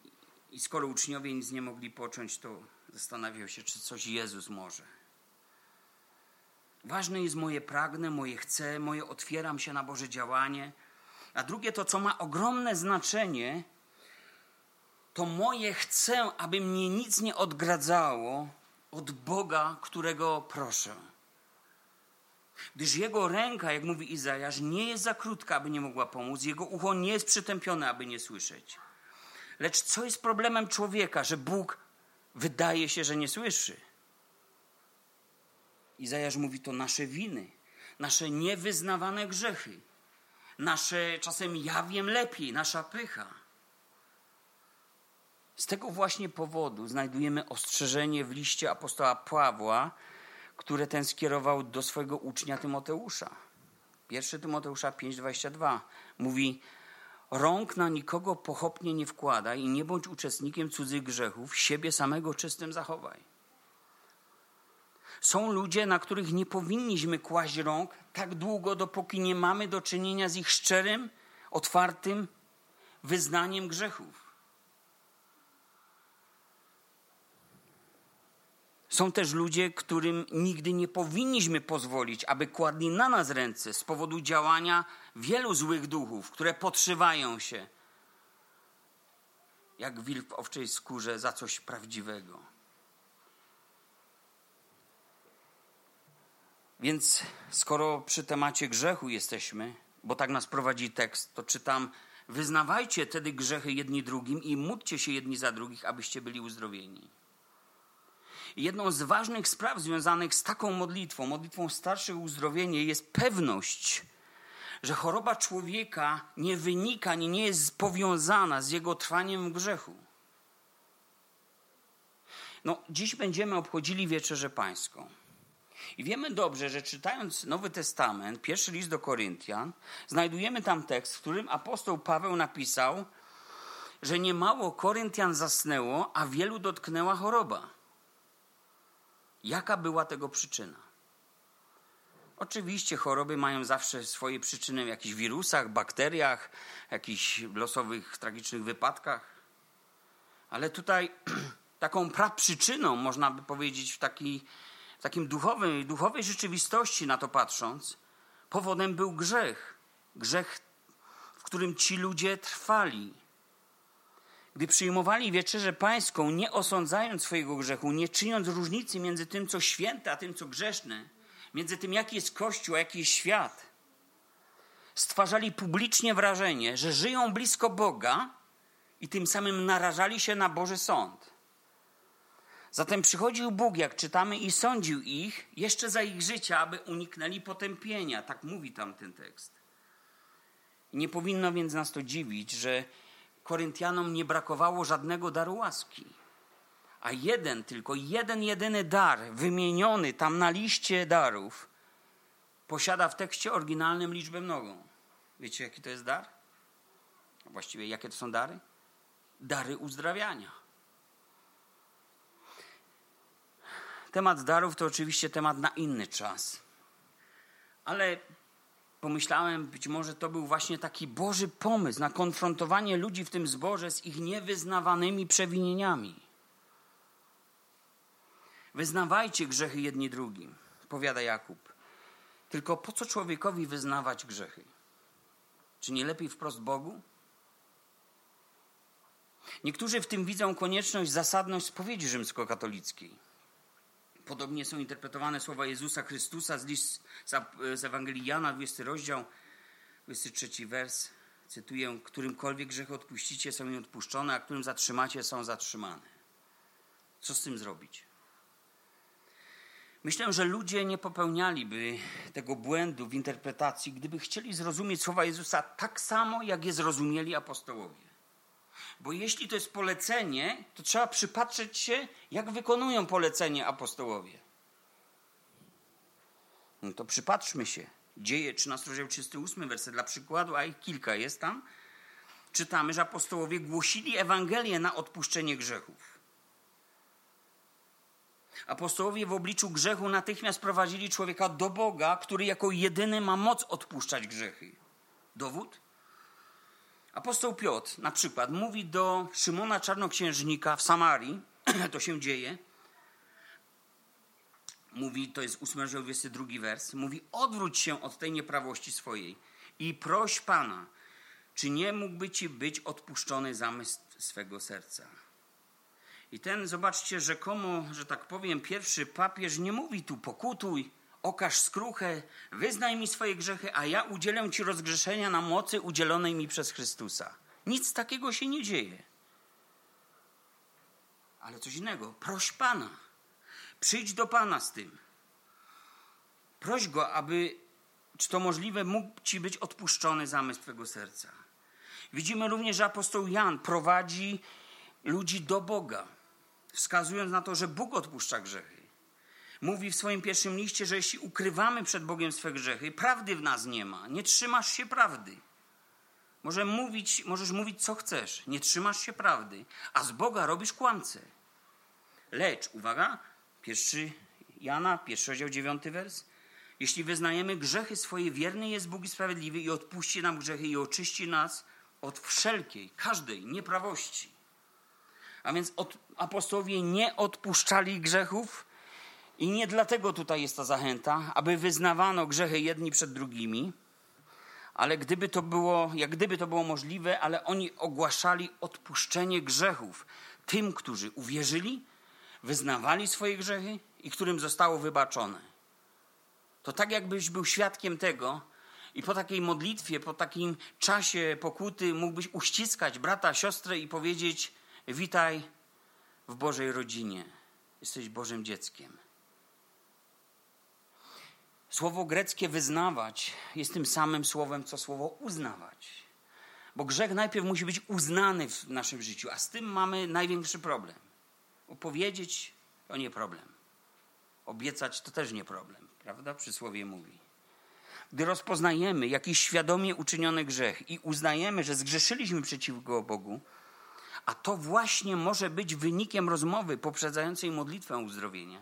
i skoro uczniowie nic nie mogli począć, to zastanawiał się, czy coś Jezus może. Ważne jest moje pragnę, moje chcę, moje otwieram się na Boże działanie. A drugie to, co ma ogromne znaczenie, to moje chcę, aby mnie nic nie odgradzało od Boga, którego proszę. Gdyż jego ręka, jak mówi Izajasz, nie jest za krótka, aby nie mogła pomóc, jego ucho nie jest przytępione, aby nie słyszeć. Lecz co jest problemem człowieka, że Bóg wydaje się, że nie słyszy? Izajasz mówi to nasze winy, nasze niewyznawane grzechy, nasze czasem ja wiem lepiej, nasza pycha. Z tego właśnie powodu znajdujemy ostrzeżenie w liście apostoła Pawła, które ten skierował do swojego ucznia Tymoteusza. Pierwszy Tymoteusza 5:22 mówi: Rąk na nikogo pochopnie nie wkładaj i nie bądź uczestnikiem cudzych grzechów, siebie samego czystym zachowaj. Są ludzie, na których nie powinniśmy kłaść rąk tak długo, dopóki nie mamy do czynienia z ich szczerym, otwartym wyznaniem grzechów. Są też ludzie, którym nigdy nie powinniśmy pozwolić, aby kładli na nas ręce z powodu działania wielu złych duchów, które podszywają się jak wilk w owczej skórze za coś prawdziwego. Więc skoro przy temacie grzechu jesteśmy, bo tak nas prowadzi tekst, to czytam: Wyznawajcie tedy grzechy jedni drugim i módlcie się jedni za drugich, abyście byli uzdrowieni. Jedną z ważnych spraw związanych z taką modlitwą, modlitwą starszych uzdrowienie, jest pewność, że choroba człowieka nie wynika, nie, nie jest powiązana z jego trwaniem w grzechu. No, dziś będziemy obchodzili Wieczerzę Pańską. I wiemy dobrze, że czytając Nowy Testament, pierwszy list do Koryntian, znajdujemy tam tekst, w którym apostoł Paweł napisał, że niemało Koryntian zasnęło, a wielu dotknęła choroba. Jaka była tego przyczyna? Oczywiście choroby mają zawsze swoje przyczyny w jakichś wirusach, bakteriach, jakichś losowych, tragicznych wypadkach. Ale tutaj [CLEARS THROAT] taką praprzyczyną, można by powiedzieć, w, taki, w takim duchowym, duchowej rzeczywistości na to patrząc, powodem był grzech. Grzech, w którym ci ludzie trwali. Gdy przyjmowali wieczerzę pańską, nie osądzając swojego grzechu, nie czyniąc różnicy między tym, co święte, a tym, co grzeszne, między tym, jaki jest Kościół, a jaki jest świat, stwarzali publicznie wrażenie, że żyją blisko Boga i tym samym narażali się na Boży sąd. Zatem przychodził Bóg, jak czytamy, i sądził ich jeszcze za ich życia, aby uniknęli potępienia. Tak mówi tam ten tekst. Nie powinno więc nas to dziwić, że Koryntianom nie brakowało żadnego daru łaski. A jeden, tylko jeden, jedyny dar, wymieniony tam na liście darów, posiada w tekście oryginalnym liczbę mnogą. Wiecie, jaki to jest dar? Właściwie, jakie to są dary? Dary uzdrawiania. Temat darów to oczywiście temat na inny czas. Ale pomyślałem, być może to był właśnie taki Boży pomysł na konfrontowanie ludzi w tym zborze z ich niewyznawanymi przewinieniami. Wyznawajcie grzechy jedni drugim, powiada Jakub. Tylko po co człowiekowi wyznawać grzechy? Czy nie lepiej wprost Bogu? Niektórzy w tym widzą konieczność, zasadność spowiedzi rzymskokatolickiej. Podobnie są interpretowane słowa Jezusa Chrystusa z, list, z Ewangelii Jana, 20 rozdział, 23 wers. Cytuję, którymkolwiek grzech odpuścicie, są im odpuszczone, a którym zatrzymacie, są zatrzymane. Co z tym zrobić? Myślę, że ludzie nie popełnialiby tego błędu w interpretacji, gdyby chcieli zrozumieć słowa Jezusa tak samo, jak je zrozumieli apostołowie. Bo jeśli to jest polecenie, to trzeba przypatrzeć się, jak wykonują polecenie apostołowie. No to przypatrzmy się. Dzieje 13 rozdział 38 werset dla przykładu, a ich kilka jest tam. Czytamy, że apostołowie głosili Ewangelię na odpuszczenie grzechów. Apostołowie w obliczu grzechu natychmiast prowadzili człowieka do Boga, który jako jedyny ma moc odpuszczać grzechy. Dowód? Apostoł Piotr na przykład mówi do Szymona Czarnoksiężnika w Samarii, [CLEARS THROAT] to się dzieje, mówi, to jest 8 rozdział 22 wers, mówi odwróć się od tej nieprawości swojej i proś Pana, czy nie mógłby Ci być odpuszczony zamysł swego serca. I ten, zobaczcie, rzekomo, że tak powiem, pierwszy papież nie mówi tu pokutuj, okaż skruchę, wyznaj mi swoje grzechy, a ja udzielę ci rozgrzeszenia na mocy udzielonej mi przez Chrystusa. Nic takiego się nie dzieje. Ale coś innego. Proś Pana. Przyjdź do Pana z tym. Proś Go, aby, czy to możliwe, mógł Ci być odpuszczony zamysł Twojego serca. Widzimy również, że apostoł Jan prowadzi ludzi do Boga, wskazując na to, że Bóg odpuszcza grzechy mówi w swoim pierwszym liście, że jeśli ukrywamy przed Bogiem swe grzechy, prawdy w nas nie ma. Nie trzymasz się prawdy. Może mówić, możesz mówić, co chcesz. Nie trzymasz się prawdy, a z Boga robisz kłamcę. Lecz, uwaga, pierwszy Jana, pierwszy rozdział, dziewiąty wers. Jeśli wyznajemy grzechy swoje, wierny jest Bóg i sprawiedliwy i odpuści nam grzechy i oczyści nas od wszelkiej, każdej nieprawości. A więc od, apostołowie nie odpuszczali grzechów i nie dlatego tutaj jest ta zachęta, aby wyznawano grzechy jedni przed drugimi, ale gdyby to było, jak gdyby to było możliwe, ale oni ogłaszali odpuszczenie grzechów tym, którzy uwierzyli, wyznawali swoje grzechy i którym zostało wybaczone. To tak jakbyś był świadkiem tego i po takiej modlitwie, po takim czasie pokuty mógłbyś uściskać brata, siostrę i powiedzieć witaj w Bożej rodzinie. Jesteś Bożym dzieckiem. Słowo greckie wyznawać jest tym samym słowem, co słowo uznawać. Bo grzech najpierw musi być uznany w naszym życiu, a z tym mamy największy problem. Opowiedzieć to nie problem. Obiecać to też nie problem, prawda? Przysłowie mówi. Gdy rozpoznajemy jakiś świadomie uczyniony grzech i uznajemy, że zgrzeszyliśmy przeciwko Bogu, a to właśnie może być wynikiem rozmowy poprzedzającej modlitwę uzdrowienia,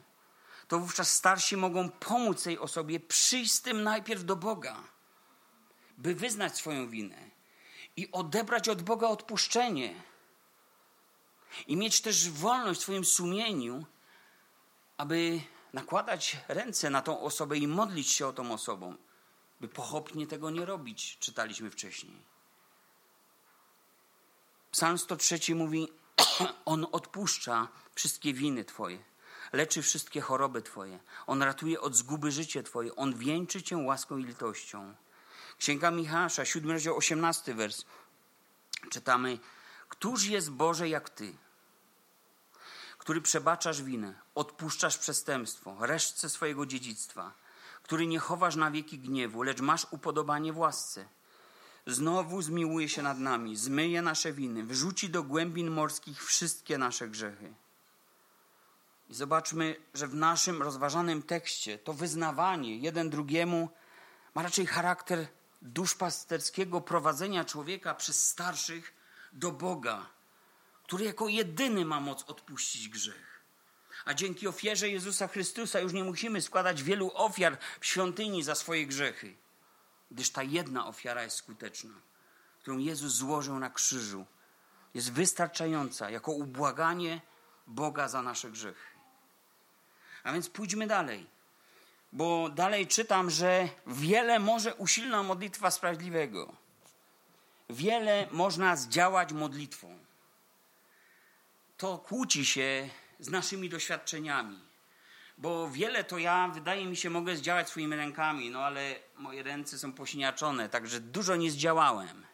to wówczas starsi mogą pomóc tej osobie przyjść z tym najpierw do Boga, by wyznać swoją winę i odebrać od Boga odpuszczenie. I mieć też wolność w swoim sumieniu, aby nakładać ręce na tą osobę i modlić się o tą osobą, by pochopnie tego nie robić, czytaliśmy wcześniej. Psalm 103 mówi: [CLEARS THROAT] On odpuszcza wszystkie winy Twoje, leczy wszystkie choroby Twoje, On ratuje od zguby życie Twoje, On wieńczy Cię łaską i litością. Księga Michała, 7 rozdział, 18 wers. Czytamy: Któż jest Boże jak Ty, który przebaczasz winę, odpuszczasz przestępstwo, resztce swojego dziedzictwa, który nie chowasz na wieki gniewu, lecz masz upodobanie w łasce. Znowu zmiłuje się nad nami, zmyje nasze winy, wrzuci do głębin morskich wszystkie nasze grzechy. I zobaczmy, że w naszym rozważanym tekście to wyznawanie jeden drugiemu ma raczej charakter duszpasterskiego prowadzenia człowieka przez starszych do Boga, który jako jedyny ma moc odpuścić grzech. A dzięki ofierze Jezusa Chrystusa już nie musimy składać wielu ofiar w świątyni za swoje grzechy, gdyż ta jedna ofiara jest skuteczna, którą Jezus złożył na krzyżu. Jest wystarczająca jako ubłaganie Boga za nasze grzechy. A więc pójdźmy dalej, bo dalej czytam, że wiele może usilna modlitwa sprawiedliwego. Wiele można zdziałać modlitwą to kłóci się z naszymi doświadczeniami. Bo wiele to ja, wydaje mi się, mogę zdziałać swoimi rękami, no ale moje ręce są posiniaczone, także dużo nie zdziałałem.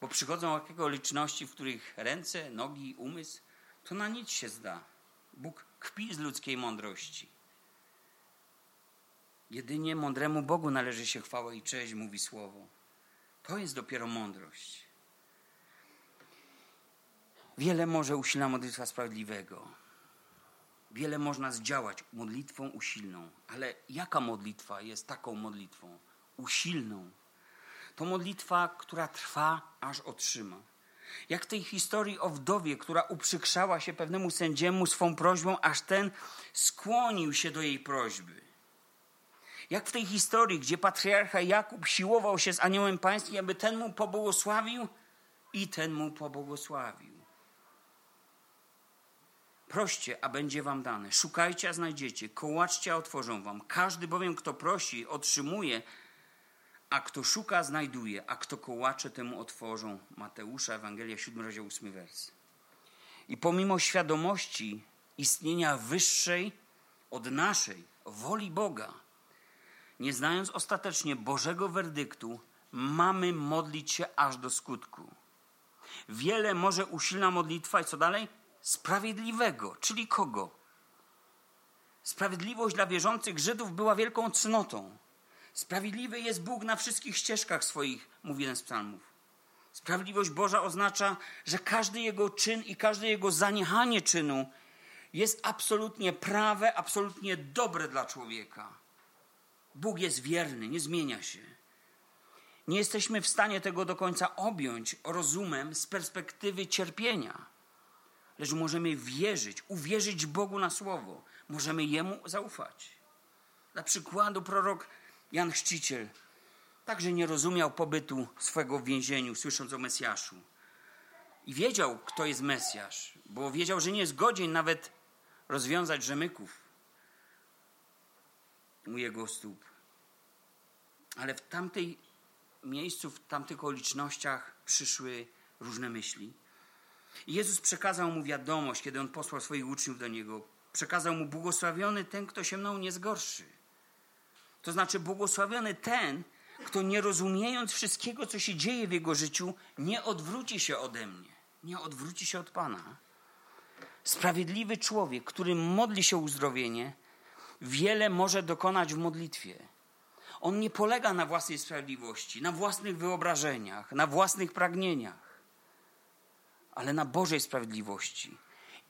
Bo przychodzą okoliczności, w których ręce, nogi, umysł, to na nic się zda. Bóg kpi z ludzkiej mądrości. Jedynie mądremu Bogu należy się chwała i cześć, mówi słowo. To jest dopiero mądrość. Wiele może usilna modlitwa sprawiedliwego. Wiele można zdziałać modlitwą usilną. Ale jaka modlitwa jest taką modlitwą? Usilną. To modlitwa, która trwa, aż otrzyma. Jak w tej historii o wdowie, która uprzykrzała się pewnemu sędziemu swą prośbą, aż ten skłonił się do jej prośby. Jak w tej historii, gdzie patriarcha Jakub siłował się z aniołem pańskim, aby ten mu pobłogosławił i ten mu pobłogosławił. Proście, a będzie wam dane. Szukajcie, a znajdziecie. Kołaczcie, a otworzą wam. Każdy bowiem, kto prosi, otrzymuje, a kto szuka, znajduje, a kto kołacze, temu otworzą. Mateusza, Ewangelia, 7 rozdział, 8 wers. I pomimo świadomości istnienia wyższej od naszej woli Boga, nie znając ostatecznie Bożego werdyktu, mamy modlić się aż do skutku. Wiele może usilna modlitwa i co dalej? sprawiedliwego, czyli kogo? Sprawiedliwość dla wierzących Żydów była wielką cnotą. Sprawiedliwy jest Bóg na wszystkich ścieżkach swoich, mówi jeden z psalmów. Sprawiedliwość Boża oznacza, że każdy jego czyn i każde jego zaniechanie czynu jest absolutnie prawe, absolutnie dobre dla człowieka. Bóg jest wierny, nie zmienia się. Nie jesteśmy w stanie tego do końca objąć rozumem z perspektywy cierpienia. Lecz możemy wierzyć, uwierzyć Bogu na słowo. Możemy Jemu zaufać. Dla przykładu prorok Jan Chrzciciel także nie rozumiał pobytu swego w więzieniu, słysząc o Mesjaszu. I wiedział, kto jest Mesjasz, bo wiedział, że nie jest godzien nawet rozwiązać rzemyków u jego stóp. Ale w tamtej miejscu, w tamtych okolicznościach przyszły różne myśli. I Jezus przekazał mu wiadomość, kiedy on posłał swoich uczniów do niego. Przekazał mu błogosławiony ten, kto się mną nie zgorszy. To znaczy błogosławiony ten, kto nie rozumiejąc wszystkiego, co się dzieje w jego życiu, nie odwróci się ode mnie, nie odwróci się od Pana. Sprawiedliwy człowiek, który modli się o uzdrowienie, wiele może dokonać w modlitwie. On nie polega na własnej sprawiedliwości, na własnych wyobrażeniach, na własnych pragnieniach, ale na Bożej sprawiedliwości.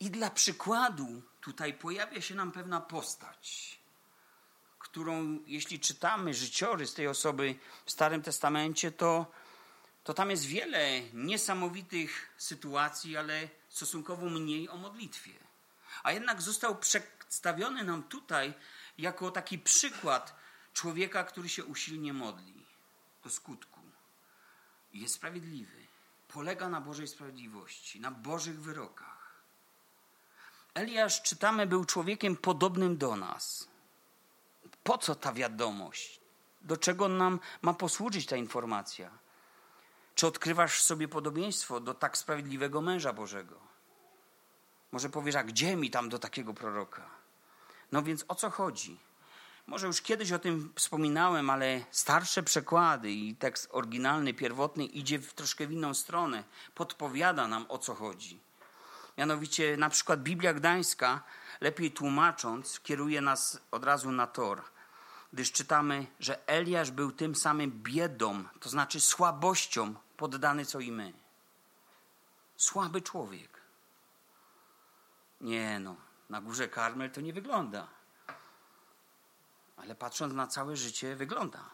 I dla przykładu tutaj pojawia się nam pewna postać, którą, jeśli czytamy życiorys tej osoby w Starym Testamencie, to, to tam jest wiele niesamowitych sytuacji, ale stosunkowo mniej o modlitwie. A jednak został przedstawiony nam tutaj jako taki przykład człowieka, który się usilnie modli do skutku. Jest sprawiedliwy. Polega na Bożej sprawiedliwości, na Bożych wyrokach. Eliasz, czytamy, był człowiekiem podobnym do nas. Po co ta wiadomość? Do czego nam ma posłużyć ta informacja? Czy odkrywasz w sobie podobieństwo do tak sprawiedliwego męża Bożego? Może powiesz, a gdzie mi tam do takiego proroka? No więc o co chodzi? Może już kiedyś o tym wspominałem, ale starsze przekłady i tekst oryginalny, pierwotny idzie w troszkę w inną stronę. Podpowiada nam o co chodzi. Mianowicie na przykład Biblia Gdańska, lepiej tłumacząc, kieruje nas od razu na tor. Gdyż czytamy, że Eliasz był tym samym biedą, to znaczy słabością poddany co i my. Słaby człowiek. Nie no, na górze Karmel to nie wygląda. Ale patrząc na całe życie, wygląda.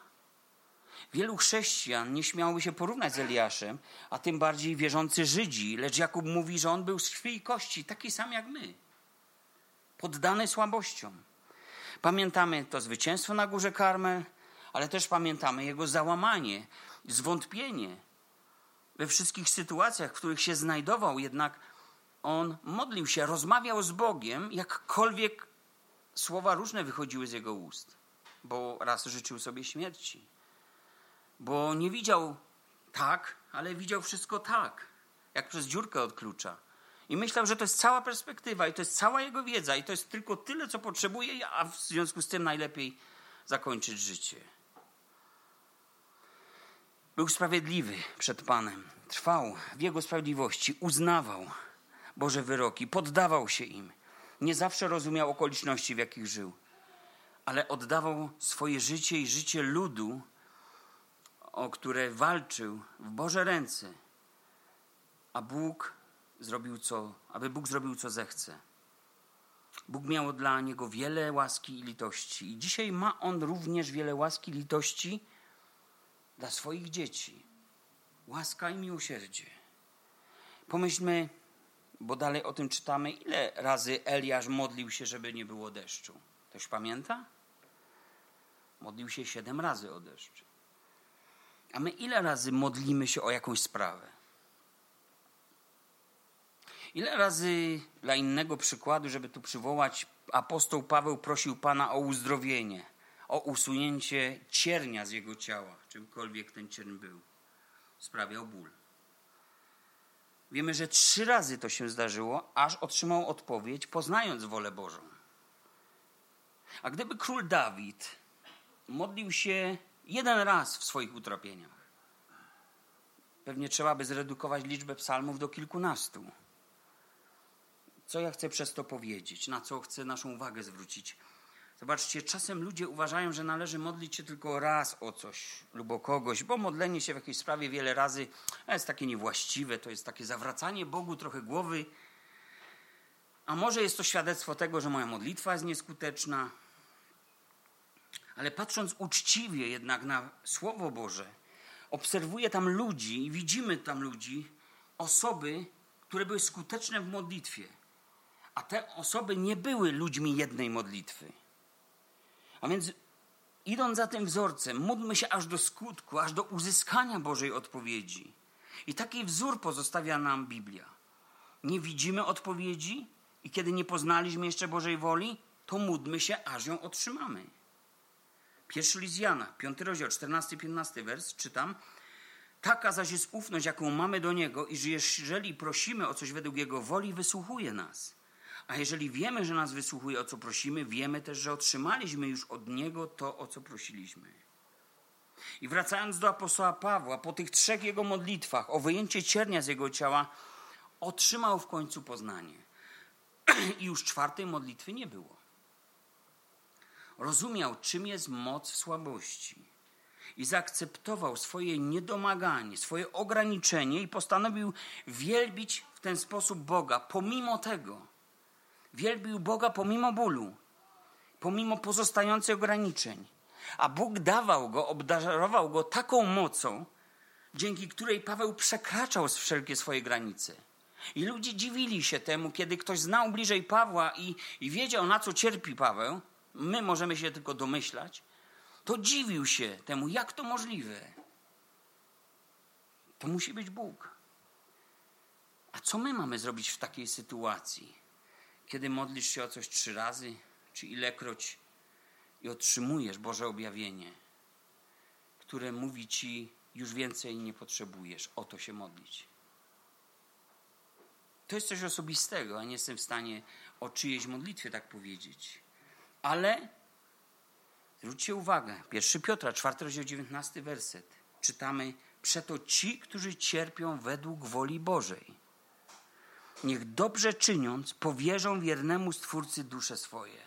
Wielu chrześcijan nie śmiałoby się porównać z Eliaszem, a tym bardziej wierzący Żydzi, lecz Jakub mówi, że on był z krwi i kości, taki sam jak my. Poddany słabościom. Pamiętamy to zwycięstwo na górze Karmel, ale też pamiętamy jego załamanie, zwątpienie we wszystkich sytuacjach, w których się znajdował, jednak on modlił się, rozmawiał z Bogiem, jakkolwiek słowa różne wychodziły z jego ust, bo raz życzył sobie śmierci, bo nie widział tak, ale widział wszystko tak, jak przez dziurkę od klucza. I myślał, że to jest cała perspektywa i to jest cała jego wiedza i to jest tylko tyle, co potrzebuje, a w związku z tym najlepiej zakończyć życie. Był sprawiedliwy przed Panem, trwał w Jego sprawiedliwości, uznawał Boże wyroki, poddawał się im. Nie zawsze rozumiał okoliczności, w jakich żył, ale oddawał swoje życie i życie ludu, o które walczył w Boże ręce, a Bóg zrobił co, aby Bóg zrobił co zechce. Bóg miał dla niego wiele łaski i litości. I dzisiaj ma on również wiele łaski i litości dla swoich dzieci. Łaska i miłosierdzie. Pomyślmy, bo dalej o tym czytamy, ile razy Eliasz modlił się, żeby nie było deszczu. Ktoś pamięta? Modlił się siedem razy o deszcz. A my ile razy modlimy się o jakąś sprawę? Ile razy dla innego przykładu, żeby tu przywołać, apostoł Paweł prosił Pana o uzdrowienie, o usunięcie ciernia z jego ciała, czymkolwiek ten cierń był. Sprawiał ból. Wiemy, że trzy razy to się zdarzyło, aż otrzymał odpowiedź, poznając wolę Bożą. A gdyby król Dawid modlił się jeden raz w swoich utrapieniach, pewnie trzeba by zredukować liczbę psalmów do kilkunastu. Co ja chcę przez to powiedzieć? Na co chcę naszą uwagę zwrócić? Zobaczcie, czasem ludzie uważają, że należy modlić się tylko raz o coś lub o kogoś, bo modlenie się w jakiejś sprawie wiele razy jest takie niewłaściwe, to jest takie zawracanie Bogu trochę głowy. A może jest to świadectwo tego, że moja modlitwa jest nieskuteczna. Ale patrząc uczciwie jednak na Słowo Boże, obserwuję tam ludzi i widzimy tam ludzi, osoby, które były skuteczne w modlitwie. A te osoby nie były ludźmi jednej modlitwy. A więc idąc za tym wzorcem, módlmy się aż do skutku, aż do uzyskania Bożej odpowiedzi. I taki wzór pozostawia nam Biblia. Nie widzimy odpowiedzi i kiedy nie poznaliśmy jeszcze Bożej woli, to módlmy się, aż ją otrzymamy. Pierwszy list Jana, piąty rozdział, 14-15 wers, czytam. Taka zaś jest ufność, jaką mamy do Niego, iż jeżeli prosimy o coś według Jego woli, wysłuchuje nas. A jeżeli wiemy, że nas wysłuchuje, o co prosimy, wiemy też, że otrzymaliśmy już od Niego to, o co prosiliśmy. I wracając do apostoła Pawła, po tych trzech jego modlitwach o wyjęcie ciernia z jego ciała, otrzymał w końcu poznanie. [CLEARS THROAT] I już czwartej modlitwy nie było. Rozumiał, czym jest moc w słabości. I zaakceptował swoje niedomaganie, swoje ograniczenie i postanowił wielbić w ten sposób Boga, pomimo tego, Wielbił Boga pomimo bólu, pomimo pozostających ograniczeń. A Bóg dawał go, obdarował go taką mocą, dzięki której Paweł przekraczał wszelkie swoje granice. I ludzie dziwili się temu, kiedy ktoś znał bliżej Pawła i, i wiedział, na co cierpi Paweł. My możemy się tylko domyślać. To dziwił się temu, jak to możliwe. To musi być Bóg. A co my mamy zrobić w takiej sytuacji? Kiedy modlisz się o coś trzy razy, czy ilekroć i otrzymujesz Boże objawienie, które mówi ci, już więcej nie potrzebujesz, o to się modlić. To jest coś osobistego, a nie jestem w stanie o czyjejś modlitwie tak powiedzieć. Ale zwróćcie uwagę, 1 Piotra, 4 rozdział 19 werset. Czytamy, przeto ci, którzy cierpią według woli Bożej niech dobrze czyniąc powierzą wiernemu Stwórcy dusze swoje.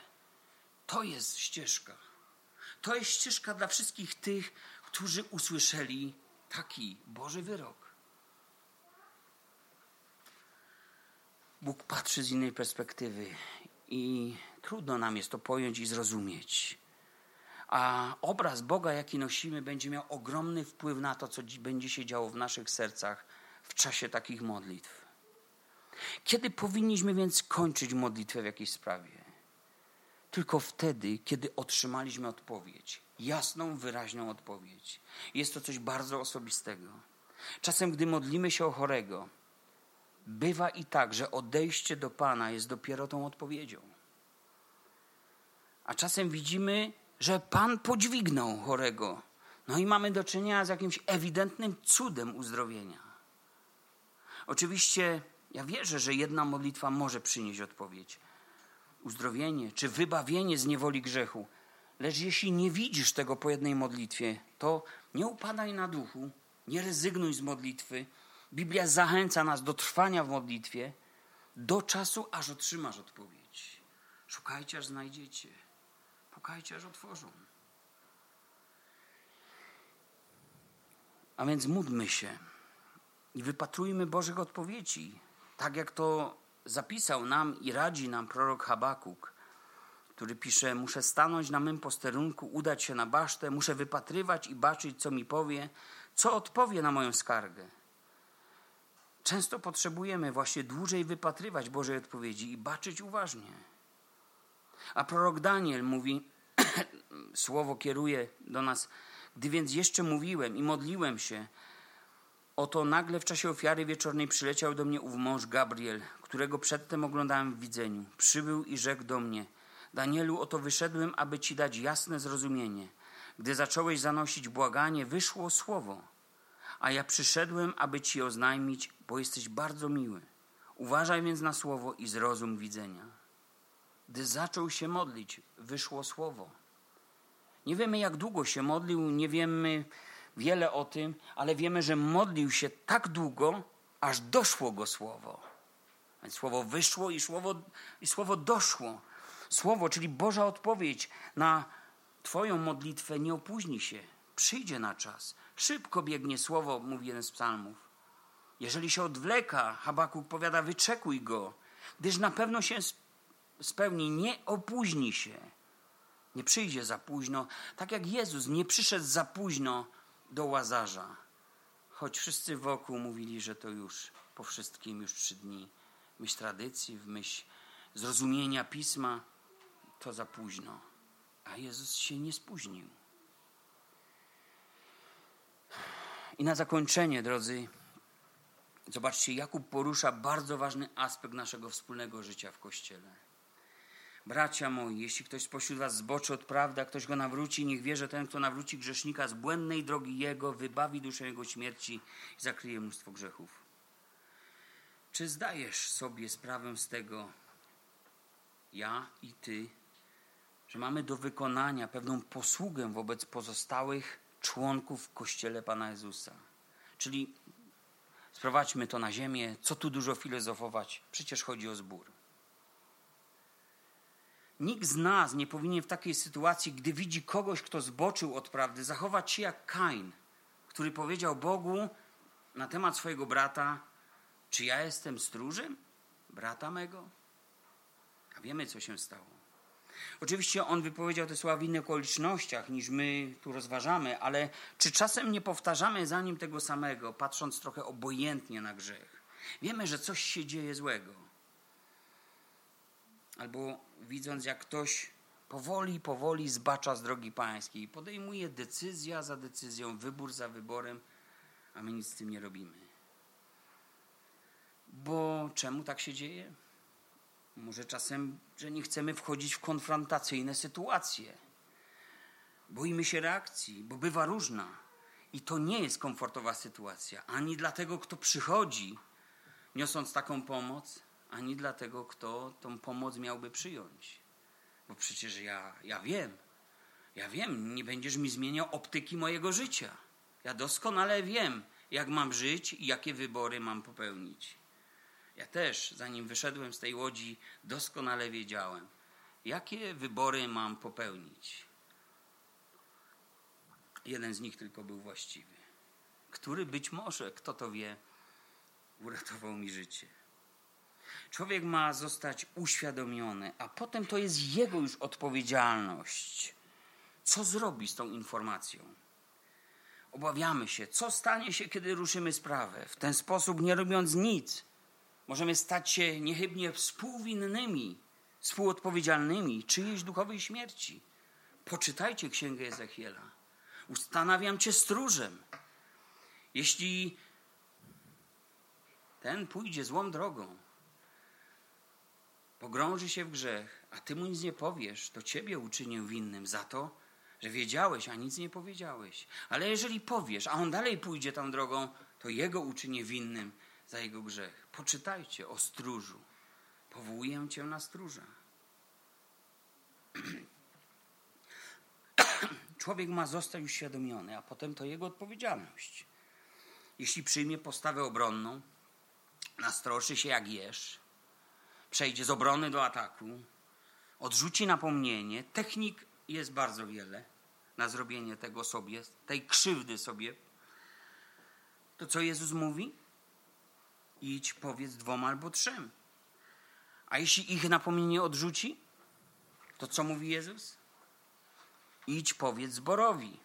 To jest ścieżka. To jest ścieżka dla wszystkich tych, którzy usłyszeli taki Boży wyrok. Bóg patrzy z innej perspektywy i trudno nam jest to pojąć i zrozumieć. A obraz Boga, jaki nosimy, będzie miał ogromny wpływ na to, co będzie się działo w naszych sercach w czasie takich modlitw. Kiedy powinniśmy więc kończyć modlitwę w jakiejś sprawie? Tylko wtedy, kiedy otrzymaliśmy odpowiedź. Jasną, wyraźną odpowiedź. Jest to coś bardzo osobistego. Czasem, gdy modlimy się o chorego, bywa i tak, że odejście do Pana jest dopiero tą odpowiedzią. A czasem widzimy, że Pan podźwignął chorego. No i mamy do czynienia z jakimś ewidentnym cudem uzdrowienia. Oczywiście ja wierzę, że jedna modlitwa może przynieść odpowiedź. Uzdrowienie czy wybawienie z niewoli grzechu. Lecz jeśli nie widzisz tego po jednej modlitwie, to nie upadaj na duchu, nie rezygnuj z modlitwy. Biblia zachęca nas do trwania w modlitwie do czasu, aż otrzymasz odpowiedź. Szukajcie, aż znajdziecie. Pukajcie, aż otworzą. A więc módlmy się i wypatrujmy Bożych odpowiedzi tak jak to zapisał nam i radzi nam prorok Habakuk, który pisze: Muszę stanąć na mym posterunku, udać się na basztę, muszę wypatrywać i baczyć, co mi powie, co odpowie na moją skargę. Często potrzebujemy właśnie dłużej wypatrywać Bożej odpowiedzi i baczyć uważnie. A prorok Daniel mówi, [CLEARS THROAT] słowo kieruje do nas, gdy więc jeszcze mówiłem i modliłem się, Oto nagle w czasie ofiary wieczornej przyleciał do mnie ów mąż Gabriel, którego przedtem oglądałem w widzeniu. Przybył i rzekł do mnie: Danielu, oto wyszedłem, aby ci dać jasne zrozumienie. Gdy zacząłeś zanosić błaganie, wyszło słowo. A ja przyszedłem, aby ci oznajmić, bo jesteś bardzo miły. Uważaj więc na słowo i zrozum widzenia. Gdy zaczął się modlić, wyszło słowo. Nie wiemy, jak długo się modlił, nie wiemy, wiele o tym, ale wiemy, że modlił się tak długo, aż doszło go słowo. Więc słowo wyszło i słowo, i słowo doszło. Słowo, czyli Boża odpowiedź na Twoją modlitwę nie opóźni się. Przyjdzie na czas. Szybko biegnie słowo, mówi jeden z psalmów. Jeżeli się odwleka, Habakuk powiada, wyczekuj go, gdyż na pewno się spełni, nie opóźni się. Nie przyjdzie za późno, tak jak Jezus nie przyszedł za późno do łazarza. choć wszyscy wokół mówili, że to już po wszystkim już trzy dni. W myśl tradycji, w myśl zrozumienia pisma, to za późno. A Jezus się nie spóźnił. I na zakończenie, drodzy, zobaczcie, Jakub porusza bardzo ważny aspekt naszego wspólnego życia w Kościele. Bracia moi, jeśli ktoś spośród was zboczy od prawdy, a ktoś go nawróci, niech wie, że ten, kto nawróci grzesznika z błędnej drogi jego, wybawi duszę jego śmierci i zakryje mnóstwo grzechów. Czy zdajesz sobie sprawę z tego, ja i ty, że mamy do wykonania pewną posługę wobec pozostałych członków w Kościele Pana Jezusa? Czyli sprowadźmy to na ziemię, co tu dużo filozofować, przecież chodzi o zbór. Nikt z nas nie powinien w takiej sytuacji, gdy widzi kogoś, kto zboczył od prawdy, zachować się jak Kain, który powiedział Bogu na temat swojego brata: Czy ja jestem stróżem brata mego? A wiemy, co się stało. Oczywiście on wypowiedział te słowa w innych okolicznościach niż my tu rozważamy, ale czy czasem nie powtarzamy za nim tego samego, patrząc trochę obojętnie na grzech? Wiemy, że coś się dzieje złego albo widząc, jak ktoś powoli, powoli zbacza z drogi pańskiej, podejmuje decyzja za decyzją, wybór za wyborem, a my nic z tym nie robimy. Bo czemu tak się dzieje? Może czasem, że nie chcemy wchodzić w konfrontacyjne sytuacje. Boimy się reakcji, bo bywa różna. I to nie jest komfortowa sytuacja. Ani dla tego, kto przychodzi, niosąc taką pomoc, ani dla tego, kto tą pomoc miałby przyjąć. Bo przecież ja, ja wiem, ja wiem, nie będziesz mi zmieniał optyki mojego życia. Ja doskonale wiem, jak mam żyć i jakie wybory mam popełnić. Ja też, zanim wyszedłem z tej łodzi, doskonale wiedziałem, jakie wybory mam popełnić. Jeden z nich tylko był właściwy, który być może, kto to wie, uratował mi życie. Człowiek ma zostać uświadomiony, a potem to jest jego już odpowiedzialność. Co zrobi z tą informacją? Obawiamy się, co stanie się, kiedy ruszymy sprawę. W ten sposób, nie robiąc nic, możemy stać się niechybnie współwinnymi, współodpowiedzialnymi czyjejś duchowej śmierci. Poczytajcie Księgę Ezechiela. Ustanawiam cię stróżem. Jeśli ten pójdzie złą drogą, pogrąży się w grzech, a ty mu nic nie powiesz, to ciebie uczynię winnym za to, że wiedziałeś, a nic nie powiedziałeś. Ale jeżeli powiesz, a on dalej pójdzie tą drogą, to jego uczynię winnym za jego grzech. Poczytajcie o stróżu. Powołuję cię na stróża. [CLEARS THROAT] Człowiek ma zostać uświadomiony, a potem to jego odpowiedzialność. Jeśli przyjmie postawę obronną, nastroszy się jak jesz, przejdzie z obrony do ataku, odrzuci napomnienie. Technik jest bardzo wiele na zrobienie tego sobie, tej krzywdy sobie. To co Jezus mówi? Idź, powiedz dwom albo trzem. A jeśli ich napomnienie odrzuci, to co mówi Jezus? Idź, powiedz zborowi.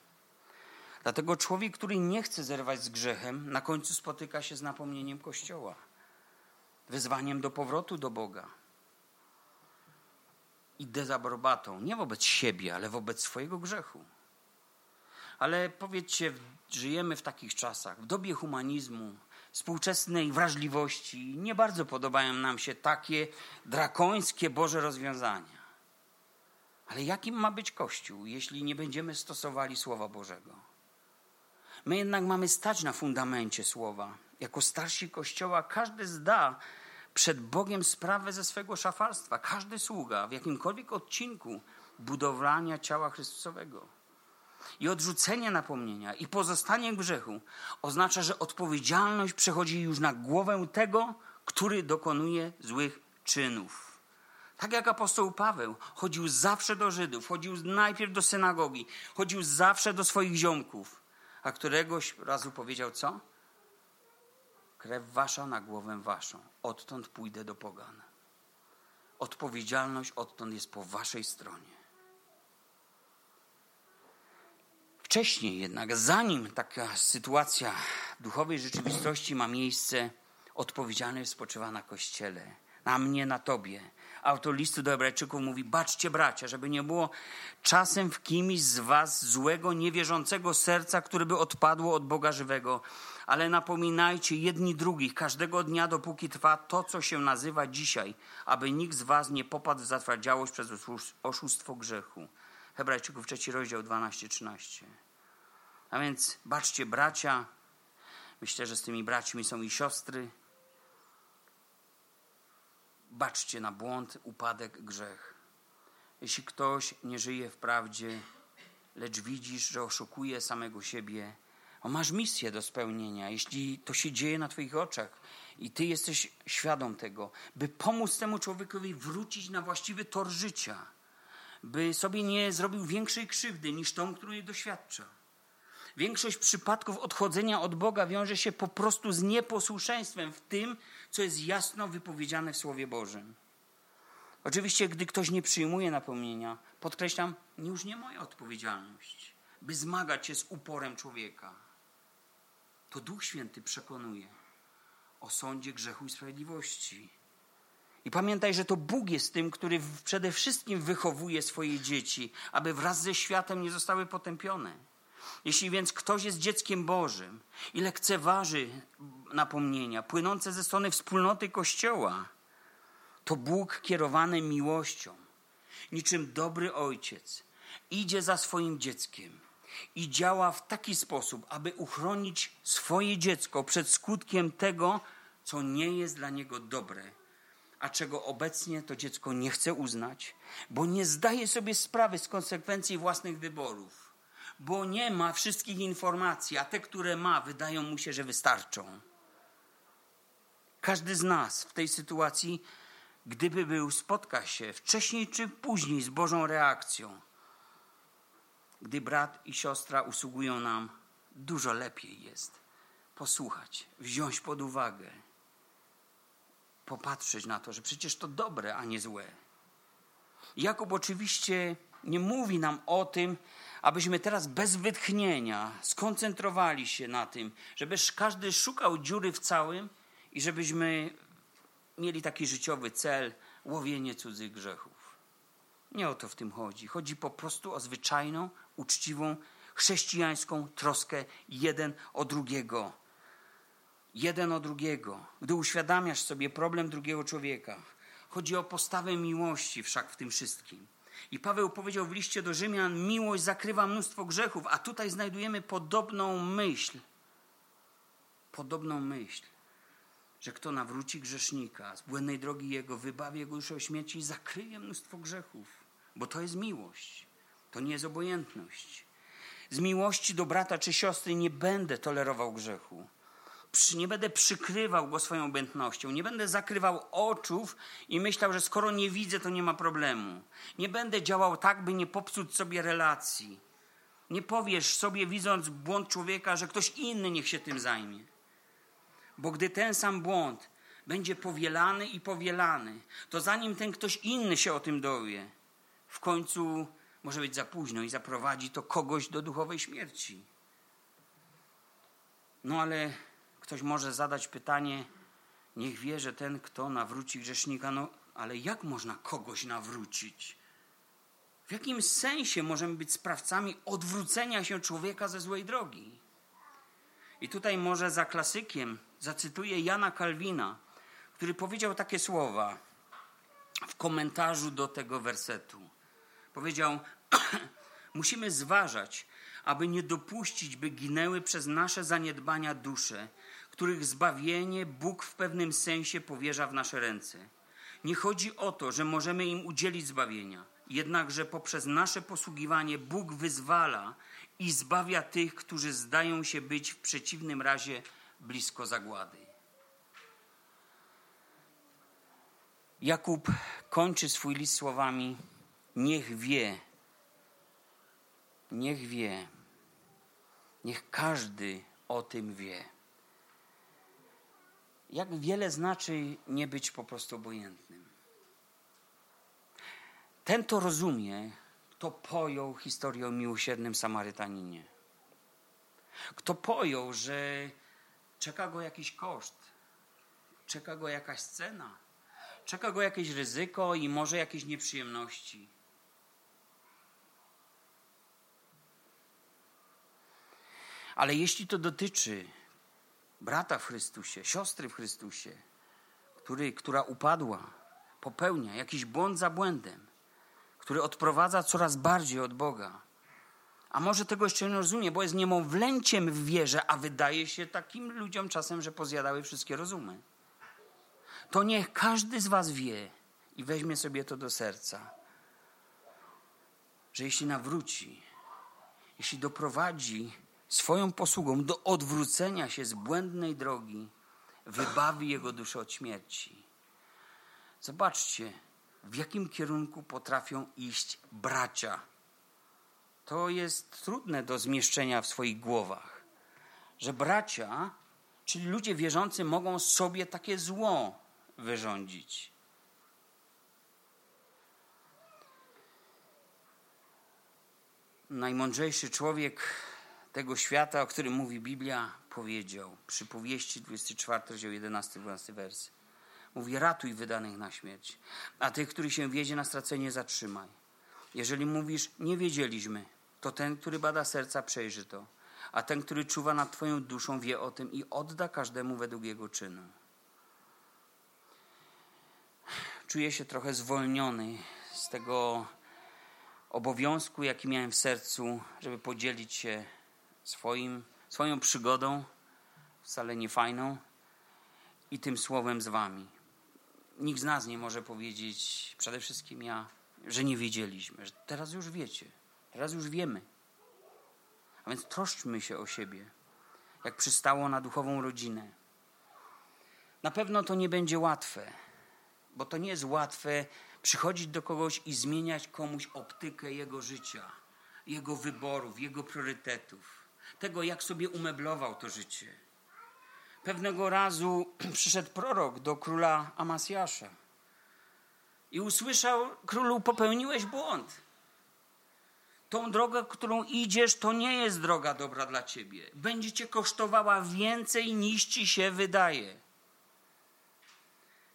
Dlatego człowiek, który nie chce zerwać z grzechem, na końcu spotyka się z napomnieniem Kościoła wezwaniem do powrotu do Boga i dezaprobatą, nie wobec siebie, ale wobec swojego grzechu. Ale powiedzcie, żyjemy w takich czasach, w dobie humanizmu, współczesnej wrażliwości. Nie bardzo podobają nam się takie drakońskie Boże rozwiązania. Ale jakim ma być Kościół, jeśli nie będziemy stosowali Słowa Bożego? My jednak mamy stać na fundamencie Słowa. Jako starsi Kościoła każdy zda przed Bogiem sprawę ze swego szafalstwa. Każdy sługa w jakimkolwiek odcinku budowania ciała Chrystusowego. I odrzucenie napomnienia i pozostanie w grzechu oznacza, że odpowiedzialność przechodzi już na głowę tego, który dokonuje złych czynów. Tak jak apostoł Paweł chodził zawsze do Żydów, chodził najpierw do synagogi, chodził zawsze do swoich ziomków, a któregoś razu powiedział co? Krew wasza na głowę waszą. Odtąd pójdę do pogan. Odpowiedzialność odtąd jest po waszej stronie. Wcześniej jednak, zanim taka sytuacja duchowej rzeczywistości ma miejsce, odpowiedzialność spoczywa na Kościele, na mnie, na Tobie. Autor listu do Hebrajczyków mówi: Baczcie, bracia, żeby nie było czasem w kimś z Was złego, niewierzącego serca, które by odpadło od Boga żywego. Ale napominajcie jedni drugich każdego dnia, dopóki trwa to, co się nazywa dzisiaj, aby nikt z Was nie popadł w zatwardziałość przez oszustwo grzechu. Hebrajczyków, trzeci rozdział 12-13. A więc baczcie, bracia. Myślę, że z tymi braćmi są i siostry. Baczcie na błąd, upadek, grzech. Jeśli ktoś nie żyje w prawdzie, lecz widzisz, że oszukuje samego siebie, masz misję do spełnienia, jeśli to się dzieje na Twoich oczach i Ty jesteś świadom tego, by pomóc temu człowiekowi wrócić na właściwy tor życia, by sobie nie zrobił większej krzywdy niż tą, której doświadcza. Większość przypadków odchodzenia od Boga wiąże się po prostu z nieposłuszeństwem w tym, co jest jasno wypowiedziane w Słowie Bożym. Oczywiście, gdy ktoś nie przyjmuje napomnienia, podkreślam, już nie moja odpowiedzialność, by zmagać się z uporem człowieka. To Duch Święty przekonuje o sądzie grzechu i sprawiedliwości. I pamiętaj, że to Bóg jest tym, który przede wszystkim wychowuje swoje dzieci, aby wraz ze światem nie zostały potępione. Jeśli więc ktoś jest dzieckiem Bożym i lekceważy napomnienia płynące ze strony wspólnoty Kościoła, to Bóg kierowany miłością, niczym dobry ojciec, idzie za swoim dzieckiem i działa w taki sposób, aby uchronić swoje dziecko przed skutkiem tego, co nie jest dla niego dobre, a czego obecnie to dziecko nie chce uznać, bo nie zdaje sobie sprawy z konsekwencji własnych wyborów, bo nie ma wszystkich informacji, a te, które ma, wydają mu się, że wystarczą. Każdy z nas w tej sytuacji, gdyby był, spotka się wcześniej czy później z Bożą reakcją. Gdy brat i siostra usługują nam, dużo lepiej jest posłuchać, wziąć pod uwagę, popatrzeć na to, że przecież to dobre, a nie złe. Jakub oczywiście nie mówi nam o tym, abyśmy teraz bez wytchnienia skoncentrowali się na tym, żeby każdy szukał dziury w całym i żebyśmy mieli taki życiowy cel łowienie cudzych grzechów. Nie o to w tym chodzi. Chodzi po prostu o zwyczajną, uczciwą, chrześcijańską troskę jeden o drugiego. Jeden o drugiego. Gdy uświadamiasz sobie problem drugiego człowieka, chodzi o postawę miłości wszak w tym wszystkim. I Paweł powiedział w liście do Rzymian: Miłość zakrywa mnóstwo grzechów, a tutaj znajdujemy podobną myśl. Podobną myśl, że kto nawróci grzesznika z błędnej drogi jego, wybawi jego już o śmierci i zakryje mnóstwo grzechów, bo to jest miłość, to nie jest obojętność. Z miłości do brata czy siostry nie będę tolerował grzechu nie będę przykrywał go swoją obędnością, nie będę zakrywał oczów i myślał, że skoro nie widzę, to nie ma problemu. Nie będę działał tak, by nie popsuć sobie relacji. Nie powiesz sobie, widząc błąd człowieka, że ktoś inny niech się tym zajmie. Bo gdy ten sam błąd będzie powielany i powielany, to zanim ten ktoś inny się o tym dowie, w końcu może być za późno i zaprowadzi to kogoś do duchowej śmierci. No ale Ktoś może zadać pytanie, niech wie, że ten, kto nawróci grzesznika, no ale jak można kogoś nawrócić? W jakim sensie możemy być sprawcami odwrócenia się człowieka ze złej drogi? I tutaj może za klasykiem zacytuję Jana Kalwina, który powiedział takie słowa w komentarzu do tego wersetu. Powiedział: [CLEARS THROAT] Musimy zważać, aby nie dopuścić, by ginęły przez nasze zaniedbania dusze, których zbawienie Bóg w pewnym sensie powierza w nasze ręce. Nie chodzi o to, że możemy im udzielić zbawienia, jednakże poprzez nasze posługiwanie Bóg wyzwala i zbawia tych, którzy zdają się być w przeciwnym razie blisko zagłady. Jakub kończy swój list słowami: Niech wie, niech wie, niech każdy o tym wie jak wiele znaczy nie być po prostu obojętnym. Ten to rozumie, to pojął historię o miłosiernym Samarytaninie. Kto pojął, że czeka go jakiś koszt, czeka go jakaś cena, czeka go jakieś ryzyko i może jakieś nieprzyjemności. Ale jeśli to dotyczy brata w Chrystusie, siostry w Chrystusie, który, która upadła, popełnia jakiś błąd za błędem, który odprowadza coraz bardziej od Boga, a może tego jeszcze nie rozumie, bo jest niemowlęciem w wierze, a wydaje się takim ludziom czasem, że pozjadały wszystkie rozumy. To niech każdy z Was wie i weźmie sobie to do serca, że jeśli nawróci, jeśli doprowadzi swoją posługą do odwrócenia się z błędnej drogi, wybawi jego duszę od śmierci. Zobaczcie, w jakim kierunku potrafią iść bracia. To jest trudne do zmieszczenia w swoich głowach, że bracia, czyli ludzie wierzący, mogą sobie takie zło wyrządzić. Najmądrzejszy człowiek tego świata, o którym mówi Biblia, powiedział. Przypowieści 24, rozdział 11, 12 wersy. Mówi, ratuj wydanych na śmierć, a tych, których się wiedzie na stracenie, zatrzymaj. Jeżeli mówisz, nie wiedzieliśmy, to ten, który bada serca, przejrzy to. A ten, który czuwa nad Twoją duszą, wie o tym i odda każdemu według jego czynu. Czuję się trochę zwolniony z tego obowiązku, jaki miałem w sercu, żeby podzielić się swoim, swoją przygodą, wcale nie fajną, i tym słowem z Wami. Nikt z nas nie może powiedzieć, przede wszystkim ja, że nie wiedzieliśmy, że teraz już wiecie, teraz już wiemy. A więc troszczmy się o siebie, jak przystało na duchową rodzinę. Na pewno to nie będzie łatwe, bo to nie jest łatwe przychodzić do kogoś i zmieniać komuś optykę jego życia, jego wyborów, jego priorytetów tego, jak sobie umeblował to życie. Pewnego razu [CLEARS THROAT] przyszedł prorok do króla Amasjasza i usłyszał: Królu, popełniłeś błąd. Tą drogę, którą idziesz, to nie jest droga dobra dla ciebie. Będzie cię kosztowała więcej niż ci się wydaje.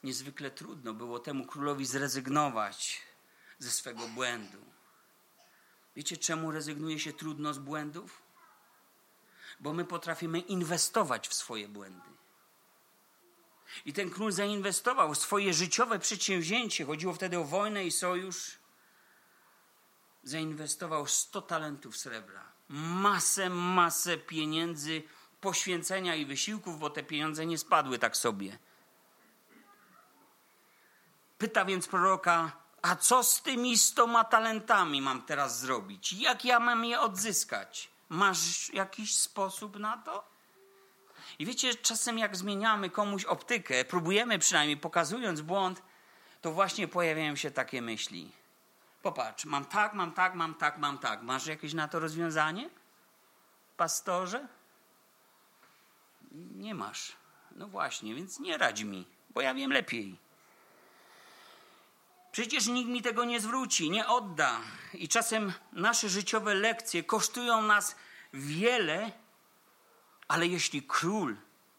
Niezwykle trudno było temu królowi zrezygnować ze swego błędu. Wiecie, czemu rezygnuje się trudno z błędów? Bo my potrafimy inwestować w swoje błędy. I ten król zainwestował swoje życiowe przedsięwzięcie, chodziło wtedy o wojnę i sojusz. Zainwestował 100 talentów srebra, masę, masę pieniędzy, poświęcenia i wysiłków, bo te pieniądze nie spadły tak sobie. Pyta więc proroka, a co z tymi stoma talentami mam teraz zrobić? Jak ja mam je odzyskać? Masz jakiś sposób na to? I wiecie, czasem jak zmieniamy komuś optykę, próbujemy przynajmniej pokazując błąd, to właśnie pojawiają się takie myśli. Popatrz, mam tak, mam tak, mam tak, mam tak. Masz jakieś na to rozwiązanie? Pastorze? Nie masz. No właśnie, więc nie radź mi, bo ja wiem lepiej. Przecież nikt mi tego nie zwróci, nie odda. I czasem nasze życiowe lekcje kosztują nas wiele, ale jeśli król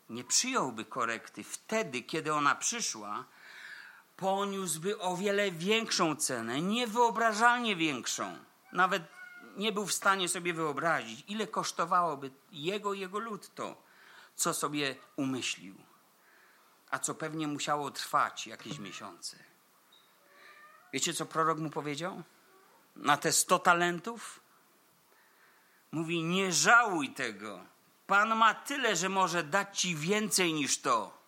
nie przyjąłby korekty wtedy, kiedy ona przyszła, poniósłby o wiele większą cenę, niewyobrażalnie większą. Nawet nie był w stanie sobie wyobrazić, ile kosztowałoby jego jego lud to, co sobie umyślił, a co pewnie musiało trwać jakieś miesiące. Wiecie, co prorok mu powiedział? Na te sto talentów? Mówi, nie żałuj tego. Pan ma tyle, że może dać ci więcej niż to.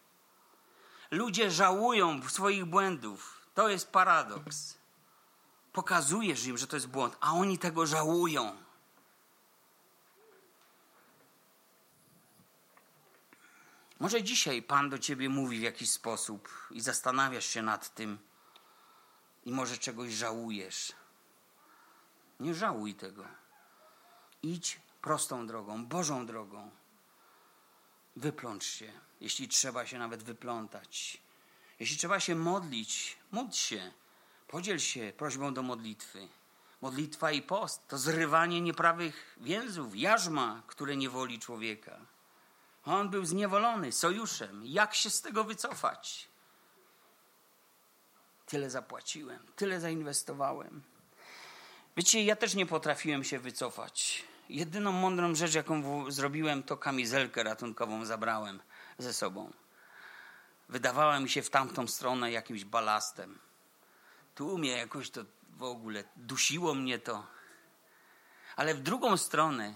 Ludzie żałują swoich błędów. To jest paradoks. Pokazujesz im, że to jest błąd, a oni tego żałują. Może dzisiaj Pan do ciebie mówi w jakiś sposób i zastanawiasz się nad tym, i może czegoś żałujesz. Nie żałuj tego. Idź prostą drogą, Bożą drogą. Wyplącz się, jeśli trzeba się nawet wyplątać. Jeśli trzeba się modlić, módl się. Podziel się prośbą do modlitwy. Modlitwa i post to zrywanie nieprawych więzów, jarzma, które niewoli człowieka. On był zniewolony sojuszem. Jak się z tego wycofać? Tyle zapłaciłem, tyle zainwestowałem. Wiecie, ja też nie potrafiłem się wycofać. Jedyną mądrą rzecz, jaką zrobiłem, to kamizelkę ratunkową zabrałem ze sobą. Wydawała mi się w tamtą stronę jakimś balastem. Tu mnie jakoś to w ogóle dusiło mnie to. Ale w drugą stronę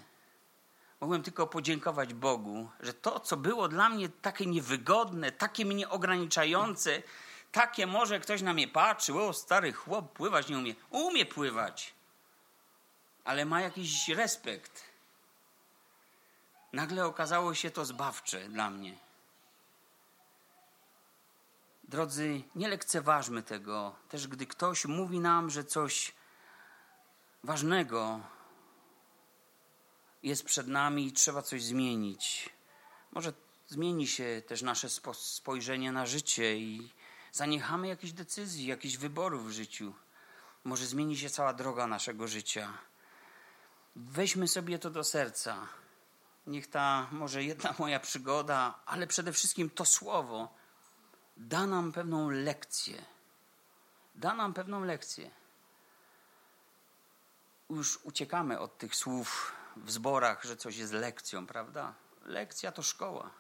mogłem tylko podziękować Bogu, że to, co było dla mnie takie niewygodne, takie mnie ograniczające, takie może ktoś na mnie patrzy, o stary chłop pływać nie umie. Umie pływać, ale ma jakiś respekt. Nagle okazało się to zbawcze dla mnie. Drodzy, nie lekceważmy tego. Też gdy ktoś mówi nam, że coś ważnego jest przed nami i trzeba coś zmienić. Może zmieni się też nasze spojrzenie na życie i zaniechamy jakichś decyzji, jakichś wyborów w życiu. Może zmieni się cała droga naszego życia. Weźmy sobie to do serca. Niech ta może jedna [LAUGHS] moja przygoda, ale przede wszystkim to słowo da nam pewną lekcję. Da nam pewną lekcję. Już uciekamy od tych słów w zborach, że coś jest lekcją, prawda? Lekcja to szkoła.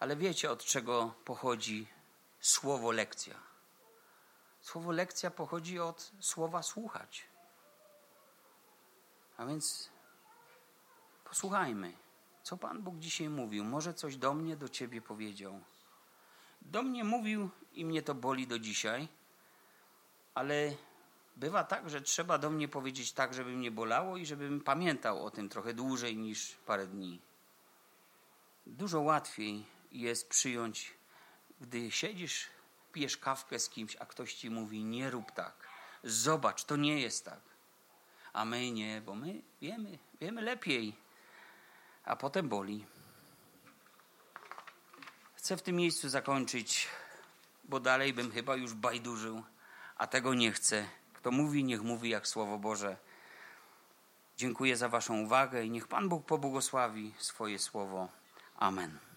Ale wiecie, od czego pochodzi słowo lekcja? Słowo lekcja pochodzi od słowa słuchać. A więc posłuchajmy, co Pan Bóg dzisiaj mówił. Może coś do mnie, do ciebie powiedział. Do mnie mówił i mnie to boli do dzisiaj, ale bywa tak, że trzeba do mnie powiedzieć tak, żeby mnie bolało i żebym pamiętał o tym trochę dłużej niż parę dni. Dużo łatwiej jest przyjąć, gdy siedzisz, pijesz kawkę z kimś, a ktoś ci mówi: Nie rób tak. Zobacz, to nie jest tak. A my nie, bo my wiemy, wiemy lepiej. A potem boli. Chcę w tym miejscu zakończyć, bo dalej bym chyba już bajdurzył, a tego nie chcę. Kto mówi, niech mówi jak Słowo Boże. Dziękuję za Waszą uwagę i niech Pan Bóg pobłogosławi swoje słowo. Amen.